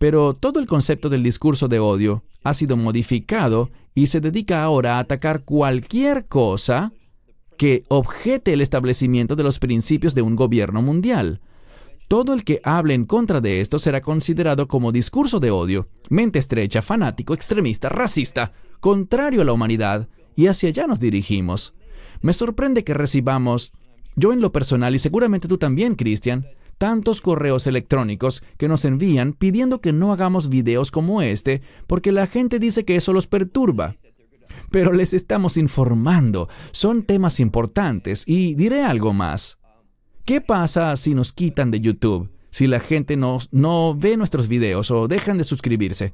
S1: Pero todo el concepto del discurso de odio ha sido modificado y se dedica ahora a atacar cualquier cosa que objete el establecimiento de los principios de un gobierno mundial. Todo el que hable en contra de esto será considerado como discurso de odio, mente estrecha, fanático, extremista, racista, contrario a la humanidad, y hacia allá nos dirigimos. Me sorprende que recibamos, yo en lo personal y seguramente tú también, Cristian, tantos correos electrónicos que nos envían pidiendo que no hagamos videos como este porque la gente dice que eso los perturba. Pero les estamos informando, son temas importantes y diré algo más. ¿Qué pasa si nos quitan de YouTube? Si la gente no, no ve nuestros videos o dejan de suscribirse.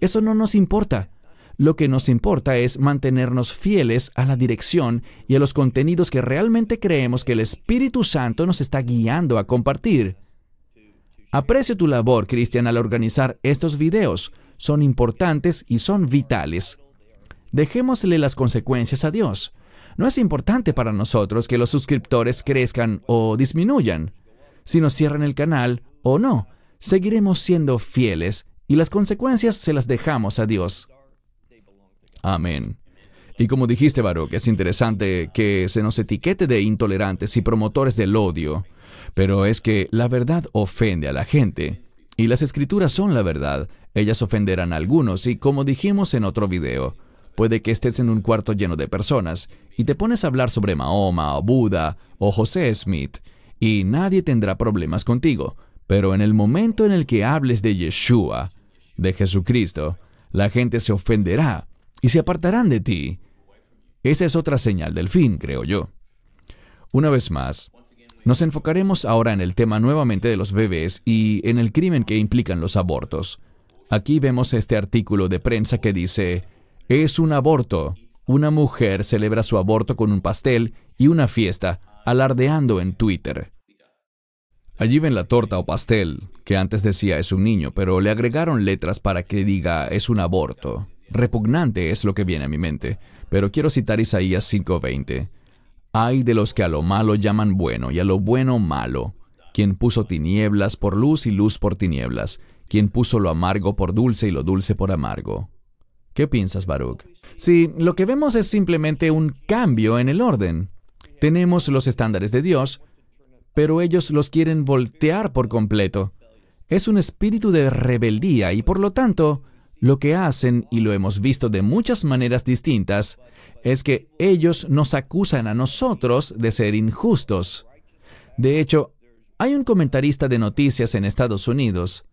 S1: Eso no nos importa. Lo que nos importa es mantenernos fieles a la dirección y a los contenidos que realmente creemos que el Espíritu Santo nos está guiando a compartir. Aprecio tu labor, Cristian, al organizar estos videos. Son importantes y son vitales. Dejémosle las consecuencias a Dios. No es importante para nosotros que los suscriptores crezcan o disminuyan. Si nos cierran el canal o no, seguiremos siendo fieles
S4: y las consecuencias se las dejamos a Dios.
S1: Amén. Y como dijiste, Baruch, es interesante que se nos etiquete de intolerantes y promotores del odio, pero es que la verdad ofende a la gente. Y las escrituras son la verdad. Ellas ofenderán a algunos y como dijimos en otro video, puede que estés en un cuarto lleno de personas y te pones a hablar sobre Mahoma o Buda o José Smith y nadie tendrá problemas contigo. Pero en el momento en el que hables de Yeshua, de Jesucristo, la gente se ofenderá y se apartarán de ti. Esa es otra señal del fin, creo yo. Una vez más, nos enfocaremos ahora en el tema nuevamente de los bebés y en el crimen que implican los abortos. Aquí vemos este artículo de prensa que dice, es un aborto. Una mujer celebra su aborto con un pastel y una fiesta, alardeando en Twitter. Allí ven la torta o pastel, que antes decía es un niño, pero le agregaron letras para que diga es un aborto. Repugnante es lo que viene a mi mente, pero quiero citar Isaías 5:20. Hay de los que a lo malo llaman bueno y a lo bueno malo, quien puso tinieblas por luz y luz por tinieblas, quien puso lo amargo por dulce y lo dulce por amargo. ¿Qué piensas, Baruch? Sí, lo que vemos es simplemente un cambio en el orden. Tenemos los estándares de Dios, pero ellos los quieren voltear por completo. Es un espíritu de rebeldía y por lo tanto, lo que hacen, y lo hemos visto de muchas maneras distintas, es que ellos nos acusan a nosotros de ser injustos. De hecho, hay un comentarista de noticias en Estados Unidos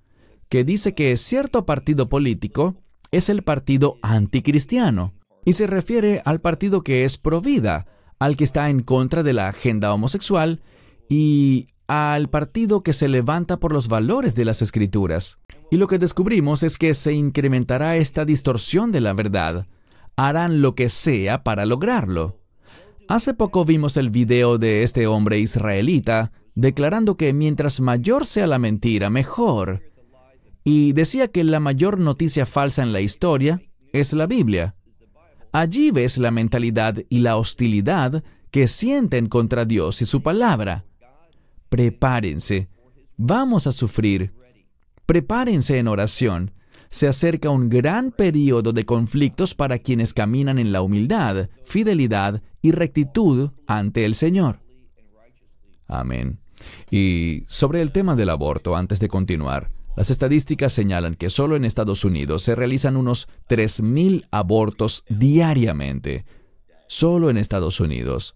S1: que dice que cierto partido político es el partido anticristiano, y se refiere al partido que es pro vida, al que está en contra de la agenda homosexual y al partido que se levanta por los valores de las escrituras. Y lo que descubrimos es que se incrementará esta distorsión de la verdad, harán lo que sea para lograrlo. Hace poco vimos el video de este hombre israelita declarando que mientras mayor sea la mentira, mejor. Y decía que la mayor noticia falsa en la historia es la Biblia. Allí ves la mentalidad y la hostilidad que sienten contra Dios y su palabra. Prepárense, vamos a sufrir. Prepárense en oración se acerca un gran periodo de conflictos para quienes caminan en la humildad, fidelidad y rectitud ante el Señor. Amén. Y sobre el tema del aborto, antes de continuar, las estadísticas señalan que solo en Estados Unidos se realizan unos 3.000 abortos diariamente. Solo en Estados Unidos.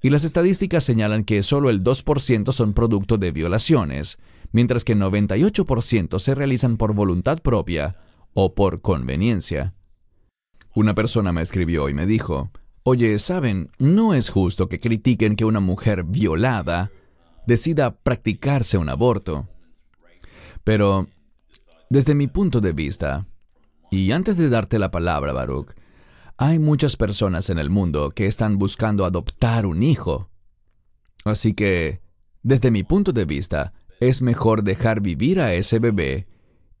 S1: Y las estadísticas señalan que solo el 2% son producto de violaciones mientras que 98% se realizan por voluntad propia o por conveniencia. Una persona me escribió y me dijo, Oye, saben, no es justo que critiquen que una mujer violada decida practicarse un aborto. Pero, desde mi punto de vista, y antes de darte la palabra, Baruch, hay muchas personas en el mundo que están buscando adoptar un hijo. Así que, desde mi punto de vista, es mejor dejar vivir a ese bebé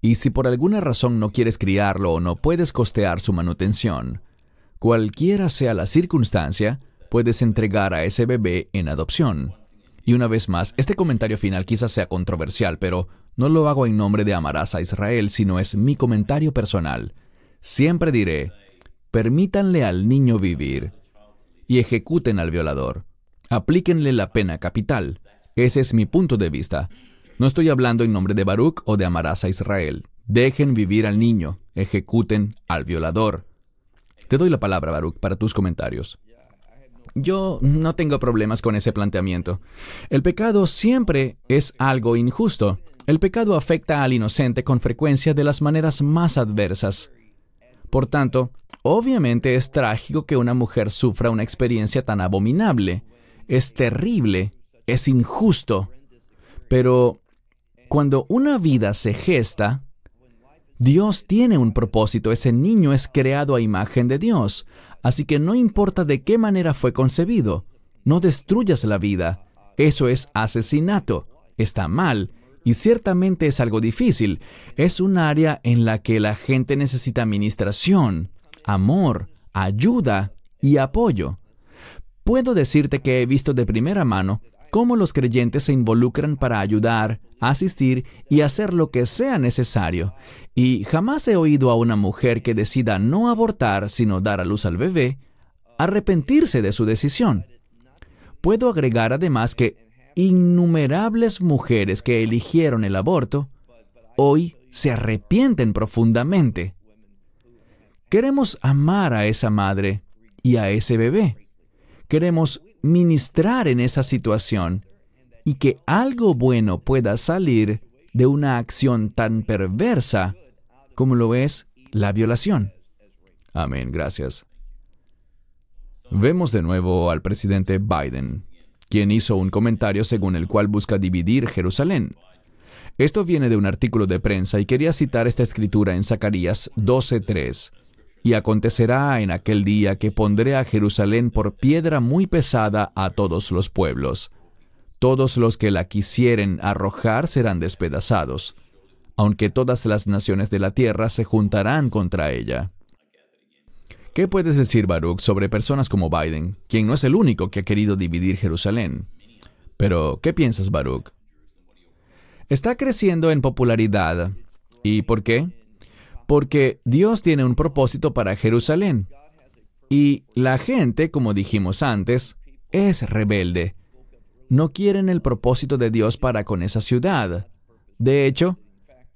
S1: y si por alguna razón no quieres criarlo o no puedes costear su manutención, cualquiera sea la circunstancia, puedes entregar a ese bebé en adopción. Y una vez más, este comentario final quizás sea controversial, pero no lo hago en nombre de Amarás a Israel, sino es mi comentario personal. Siempre diré, permítanle al niño vivir y ejecuten al violador. Aplíquenle la pena capital. Ese es mi punto de vista. No estoy hablando en nombre de Baruch o de Amarás a Israel. Dejen vivir al niño, ejecuten al violador. Te doy la palabra, Baruch, para tus comentarios. Yo no tengo problemas con ese planteamiento. El pecado siempre es algo injusto. El pecado afecta al inocente con frecuencia de las maneras más adversas. Por tanto, obviamente es trágico que una mujer sufra una experiencia tan abominable. Es terrible, es injusto. Pero cuando una vida se gesta, Dios tiene un propósito. Ese niño es creado a imagen de Dios. Así que no importa de qué manera fue concebido, no destruyas la vida. Eso es asesinato. Está mal. Y ciertamente es algo difícil. Es un área en la que la gente necesita administración, amor, ayuda y apoyo. Puedo decirte que he visto de primera mano
S4: cómo los creyentes se involucran para ayudar, asistir y hacer lo que sea necesario. Y jamás he oído a una mujer que decida no abortar, sino dar a luz al bebé, arrepentirse de su decisión. Puedo agregar además que innumerables mujeres que eligieron el aborto hoy se arrepienten profundamente. Queremos amar a esa madre y a ese bebé. Queremos ministrar en esa situación y que algo bueno pueda salir de una acción tan perversa como lo es la violación.
S1: Amén, gracias. Vemos de nuevo al presidente Biden, quien hizo un comentario según el cual busca dividir Jerusalén. Esto viene de un artículo de prensa y quería citar esta escritura en Zacarías 12:3. Y acontecerá en aquel día que pondré a Jerusalén por piedra muy pesada a todos los pueblos. Todos los que la quisieren arrojar serán despedazados, aunque todas las naciones de la tierra se juntarán contra ella. ¿Qué puedes decir, Baruch, sobre personas como Biden, quien no es el único que ha querido dividir Jerusalén? Pero, ¿qué piensas, Baruch? Está creciendo en popularidad. ¿Y por qué? Porque Dios tiene un propósito para Jerusalén. Y la gente, como dijimos antes, es rebelde. No quieren el propósito de Dios para con esa ciudad. De hecho,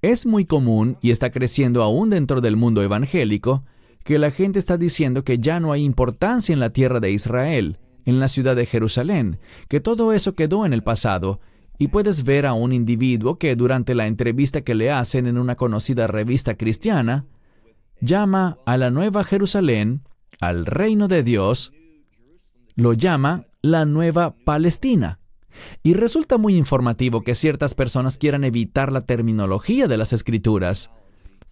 S1: es muy común y está creciendo aún dentro del mundo evangélico que la gente está diciendo que ya no hay importancia en la tierra de Israel, en la ciudad de Jerusalén, que todo eso quedó en el pasado, y puedes ver a un individuo que durante la entrevista que le hacen en una conocida revista cristiana, llama a la Nueva Jerusalén, al reino de Dios, lo llama la Nueva Palestina. Y resulta muy informativo que ciertas personas quieran evitar la terminología de las escrituras.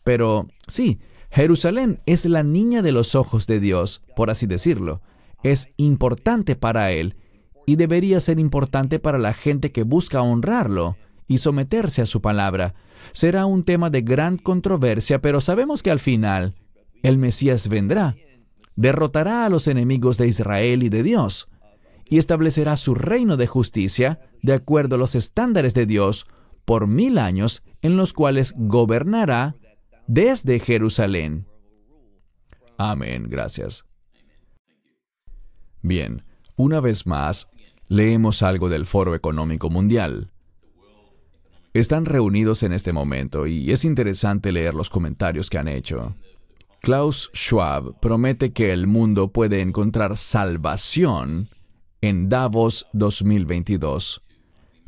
S1: Pero sí, Jerusalén es la niña de los ojos de Dios, por así decirlo. Es importante para Él y debería ser importante para la gente que busca honrarlo y someterse a su palabra. Será un tema de gran controversia, pero sabemos que al final el Mesías vendrá, derrotará a los enemigos de Israel y de Dios, y establecerá su reino de justicia de acuerdo a los estándares de Dios por mil años en los cuales gobernará desde Jerusalén. Amén, gracias. Bien, una vez más, leemos algo del Foro Económico Mundial. Están reunidos en este momento y es interesante leer los comentarios que han hecho. Klaus Schwab promete que el mundo puede encontrar salvación en Davos 2022.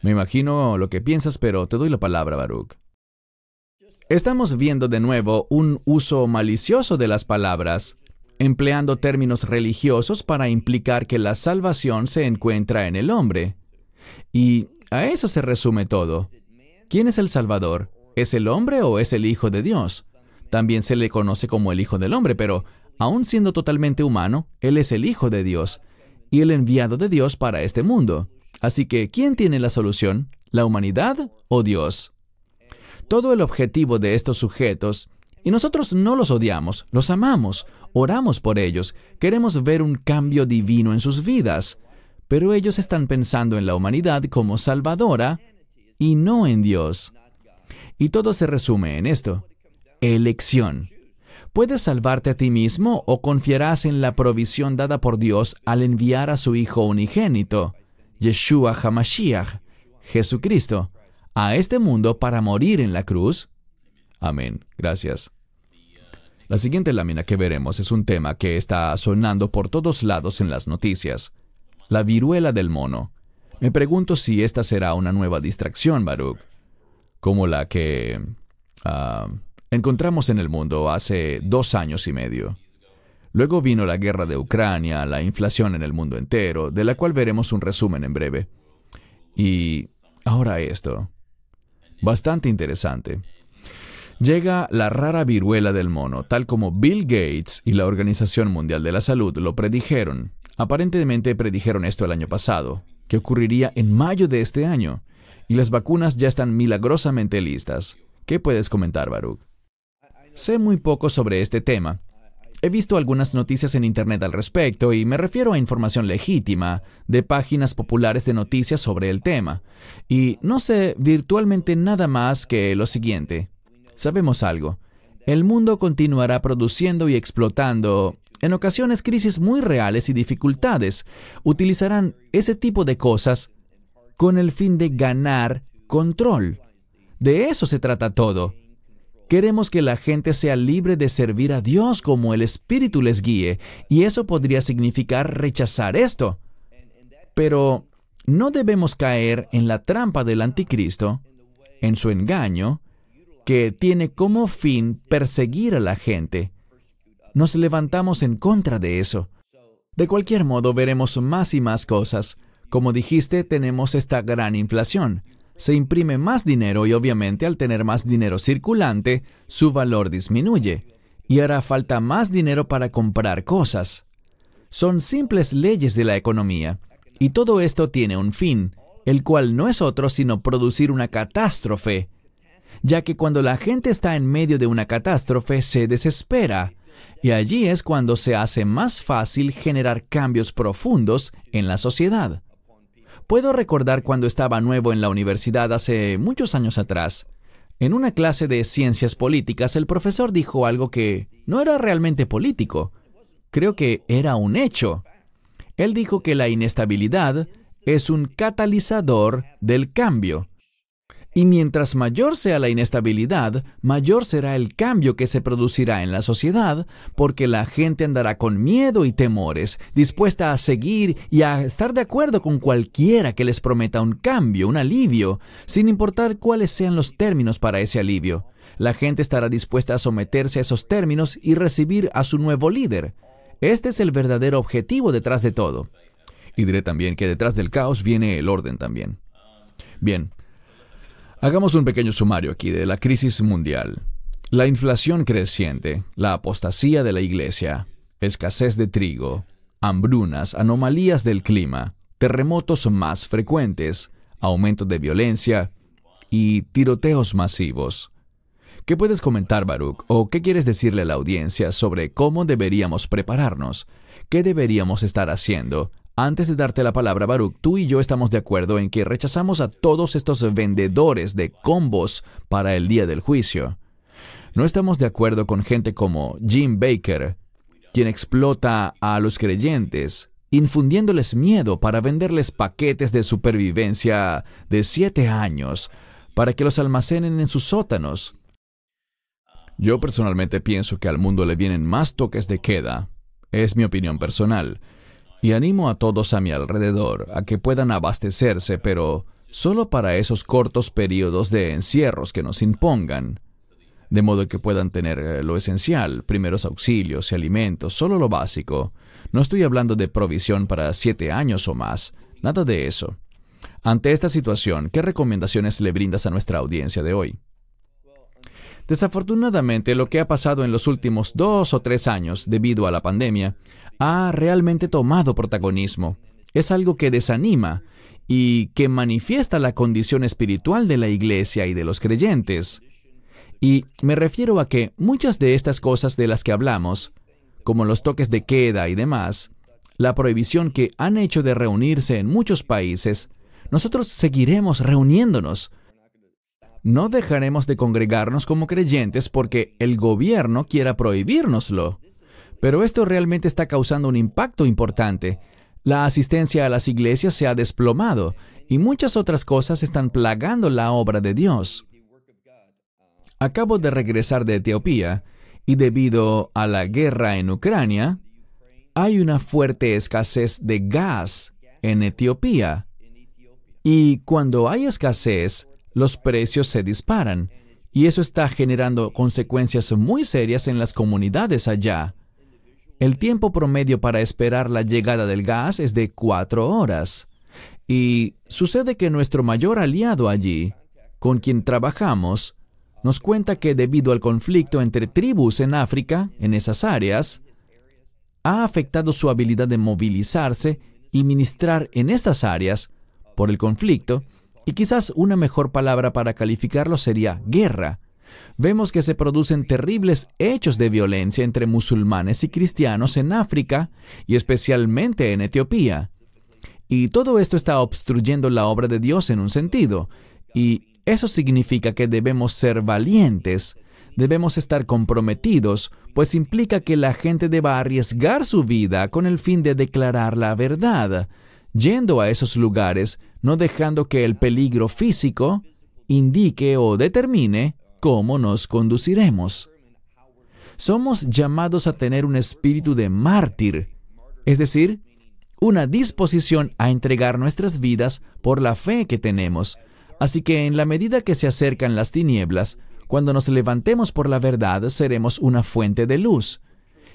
S1: Me imagino lo que piensas, pero te doy la palabra, Baruch. Estamos viendo de nuevo un uso malicioso de las palabras, empleando términos religiosos para implicar que la salvación se encuentra en el hombre. Y a eso se resume todo. ¿Quién es el Salvador? ¿Es el hombre o es el Hijo de Dios? También se le conoce como el Hijo del Hombre, pero aun siendo totalmente humano, Él es el Hijo de Dios y el enviado de Dios para este mundo. Así que, ¿quién tiene la solución? ¿La humanidad o Dios? Todo el objetivo de estos sujetos, y nosotros no los odiamos, los amamos, oramos por ellos, queremos ver un cambio divino en sus vidas, pero ellos están pensando en la humanidad como salvadora y no en Dios. Y todo se resume en esto. Elección. ¿Puedes salvarte a ti mismo o confiarás en la provisión dada por Dios al enviar a su Hijo unigénito, Yeshua HaMashiach, Jesucristo, a este mundo para morir en la cruz? Amén. Gracias. La siguiente lámina que veremos es un tema que está sonando por todos lados en las noticias. La viruela del mono. Me pregunto si esta será una nueva distracción, Baruch, como la que ah, encontramos en el mundo hace dos años y medio. Luego vino la guerra de Ucrania, la inflación en el mundo entero, de la cual veremos un resumen en breve. Y ahora esto bastante interesante. Llega la rara viruela del mono, tal como Bill Gates y la Organización Mundial de la Salud lo predijeron. Aparentemente predijeron esto el año pasado, que ocurriría en mayo de este año, y las vacunas ya están milagrosamente listas. ¿Qué puedes comentar, Baruch? Sé muy poco sobre este tema. He visto algunas noticias en Internet al respecto y me refiero a información legítima de páginas populares de noticias sobre el tema. Y no sé virtualmente nada más que lo siguiente. Sabemos algo. El mundo continuará produciendo y explotando, en ocasiones crisis muy reales y dificultades. Utilizarán ese tipo de cosas con el fin de ganar control. De eso se trata todo. Queremos que la gente sea libre de servir a Dios como el Espíritu les guíe, y eso podría significar rechazar esto. Pero no debemos caer en la trampa del anticristo, en su engaño, que tiene como fin perseguir a la gente. Nos levantamos en contra de eso. De cualquier modo, veremos más y más cosas. Como dijiste, tenemos esta gran inflación se imprime más dinero y obviamente al tener más dinero circulante, su valor disminuye y hará falta más dinero para comprar cosas. Son simples leyes de la economía y todo esto tiene un fin, el cual no es otro sino producir una catástrofe, ya que cuando la gente está en medio de una catástrofe se desespera, y allí es cuando se hace más fácil generar cambios profundos en la sociedad. Puedo recordar cuando estaba nuevo en la universidad hace muchos años atrás. En una clase de ciencias políticas el profesor dijo algo que no era realmente político. Creo que era un hecho. Él dijo que la inestabilidad es un catalizador del cambio. Y mientras mayor sea la inestabilidad, mayor será el cambio que se producirá en la sociedad, porque la gente andará con miedo y temores, dispuesta a seguir y a estar de acuerdo con cualquiera que les prometa un cambio, un alivio, sin importar cuáles sean los términos para ese alivio. La gente estará dispuesta a someterse a esos términos y recibir a su nuevo líder. Este es el verdadero objetivo detrás de todo. Y diré también que detrás del caos viene el orden también. Bien, Hagamos un pequeño sumario aquí de la crisis mundial. La inflación creciente, la apostasía de la iglesia, escasez de trigo, hambrunas, anomalías del clima, terremotos más frecuentes, aumento de violencia y tiroteos masivos. ¿Qué puedes comentar, Baruch, o qué quieres decirle a la audiencia sobre cómo deberíamos prepararnos? ¿Qué deberíamos estar haciendo antes de darte la palabra, Baruch, tú y yo estamos de acuerdo en que rechazamos a todos estos vendedores de combos para el día del juicio. No estamos de acuerdo con gente como Jim Baker, quien explota a los creyentes, infundiéndoles miedo para venderles paquetes de supervivencia de siete años para que los almacenen en sus sótanos. Yo personalmente pienso que al mundo le vienen más toques de queda. Es mi opinión personal y animo a todos a mi alrededor a que puedan abastecerse, pero solo para esos cortos periodos de encierros que nos impongan, de modo que puedan tener eh, lo esencial, primeros auxilios y alimentos, solo lo básico. No estoy hablando de provisión para siete años o más, nada de eso. Ante esta situación, ¿qué recomendaciones le brindas a nuestra audiencia de hoy? Desafortunadamente, lo que ha pasado en los últimos dos o tres años debido a la pandemia ha realmente tomado protagonismo. Es algo que desanima y que manifiesta la condición espiritual de la iglesia y de los creyentes. Y me refiero a que muchas de estas cosas de las que hablamos, como los toques de queda y demás, la prohibición que han hecho de reunirse en muchos países, nosotros seguiremos reuniéndonos. No dejaremos de congregarnos como creyentes porque el gobierno quiera prohibírnoslo. Pero esto realmente está causando un impacto importante. La asistencia a las iglesias se ha desplomado y muchas otras cosas están plagando la obra de Dios. Acabo de regresar de Etiopía y debido a la guerra en Ucrania, hay una fuerte escasez de gas en Etiopía. Y cuando hay escasez, los precios se disparan y eso está generando consecuencias muy serias en las comunidades allá. El tiempo promedio para esperar la llegada del gas es de cuatro horas. Y sucede que nuestro mayor aliado allí, con quien trabajamos, nos cuenta que debido al conflicto entre tribus en África, en esas áreas, ha afectado su habilidad de movilizarse y ministrar en estas áreas por el conflicto, y quizás una mejor palabra para calificarlo sería guerra, Vemos que se producen terribles hechos de violencia entre musulmanes y cristianos en África y especialmente en Etiopía. Y todo esto está obstruyendo la obra de Dios en un sentido. Y eso significa que debemos ser valientes, debemos estar comprometidos, pues implica que la gente deba arriesgar su vida con el fin de declarar la verdad, yendo a esos lugares, no dejando que el peligro físico indique o determine cómo nos conduciremos. Somos llamados a tener un espíritu de mártir, es decir, una disposición a entregar nuestras vidas por la fe que tenemos. Así que en la medida que se acercan las tinieblas, cuando nos levantemos por la verdad, seremos una fuente de luz.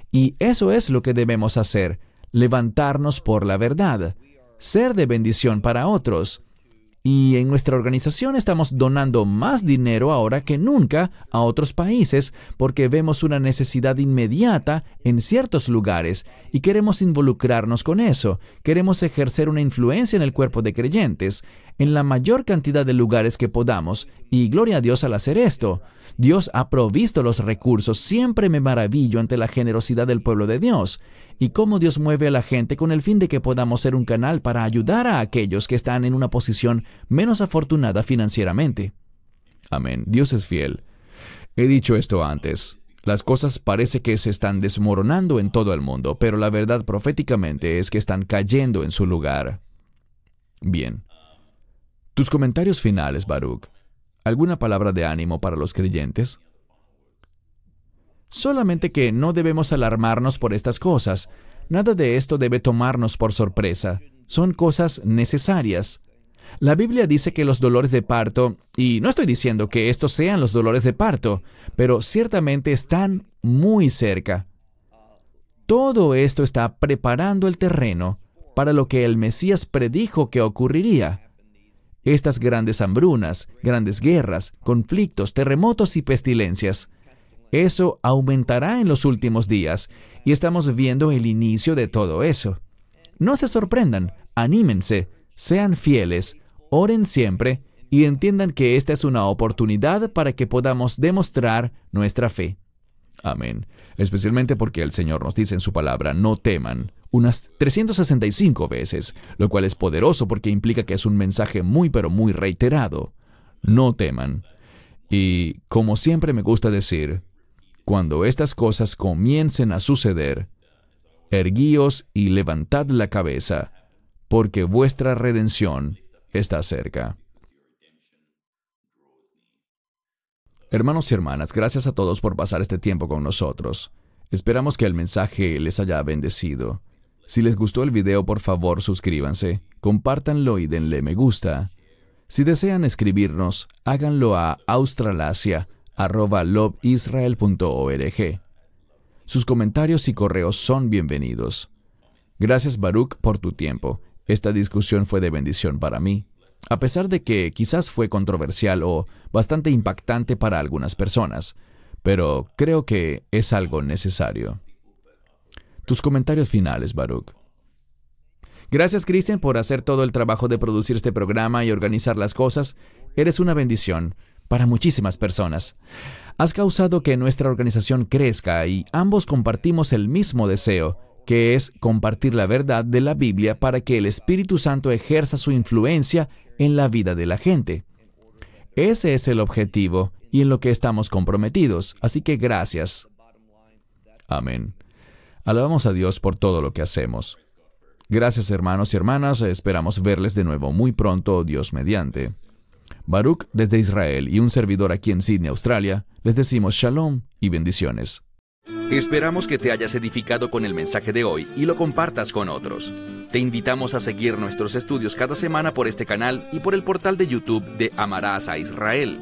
S1: Y eso es lo que debemos hacer, levantarnos por la verdad, ser de bendición para otros. Y en nuestra organización estamos donando más dinero ahora que nunca a otros países porque vemos una necesidad inmediata en ciertos lugares y queremos involucrarnos con eso. Queremos ejercer una influencia en el cuerpo de creyentes en la mayor cantidad de lugares que podamos y gloria a Dios al hacer esto. Dios ha provisto los recursos. Siempre me maravillo ante la generosidad del pueblo de Dios y cómo Dios mueve a la gente con el fin de que podamos ser un canal para ayudar a aquellos que están en una posición menos afortunada financieramente. Amén. Dios es fiel. He dicho esto antes. Las cosas parece que se están desmoronando en todo el mundo, pero la verdad proféticamente es que están cayendo en su lugar. Bien. Tus comentarios finales, Baruch. ¿Alguna palabra de ánimo para los creyentes? Solamente que no debemos alarmarnos por estas cosas. Nada de esto debe tomarnos por sorpresa. Son cosas necesarias. La Biblia dice que los dolores de parto, y no estoy diciendo que estos sean los dolores de parto, pero ciertamente están muy cerca. Todo esto está preparando el terreno para lo que el Mesías predijo que ocurriría. Estas grandes hambrunas, grandes guerras, conflictos, terremotos y pestilencias eso aumentará en los últimos días y estamos viendo el inicio de todo eso. No se sorprendan, anímense, sean fieles, oren siempre y entiendan que esta es una oportunidad para que podamos demostrar nuestra fe. Amén. Especialmente porque el Señor nos dice en su palabra, no teman, unas 365 veces, lo cual es poderoso porque implica que es un mensaje muy pero muy reiterado. No teman. Y como siempre me gusta decir, cuando estas cosas comiencen a suceder, erguíos y levantad la cabeza, porque vuestra redención está cerca. Hermanos y hermanas, gracias a todos por pasar este tiempo con nosotros. Esperamos que el mensaje les haya bendecido. Si les gustó el video, por favor suscríbanse, compártanlo y denle me gusta. Si desean escribirnos, háganlo a Australasia arroba loveisrael.org. Sus comentarios y correos son bienvenidos. Gracias Baruch por tu tiempo. Esta discusión fue de bendición para mí, a pesar de que quizás fue controversial o bastante impactante para algunas personas, pero creo que es algo necesario. Tus comentarios finales, Baruch. Gracias, Christian, por hacer todo el trabajo de producir este programa y organizar las cosas. Eres una bendición para muchísimas personas. Has causado que nuestra organización crezca y ambos compartimos el mismo deseo, que es compartir la verdad de la Biblia para que el Espíritu Santo ejerza su influencia en la vida de la gente. Ese es el objetivo y en lo que estamos comprometidos, así que gracias. Amén. Alabamos a Dios por todo lo que hacemos. Gracias hermanos y hermanas, esperamos verles de nuevo muy pronto, Dios mediante. Baruch desde Israel y un servidor aquí en Sydney, Australia, les decimos shalom y bendiciones.
S6: Esperamos que te hayas edificado con el mensaje de hoy y lo compartas con otros. Te invitamos a seguir nuestros estudios cada semana por este canal y por el portal de YouTube de Amarás a Israel.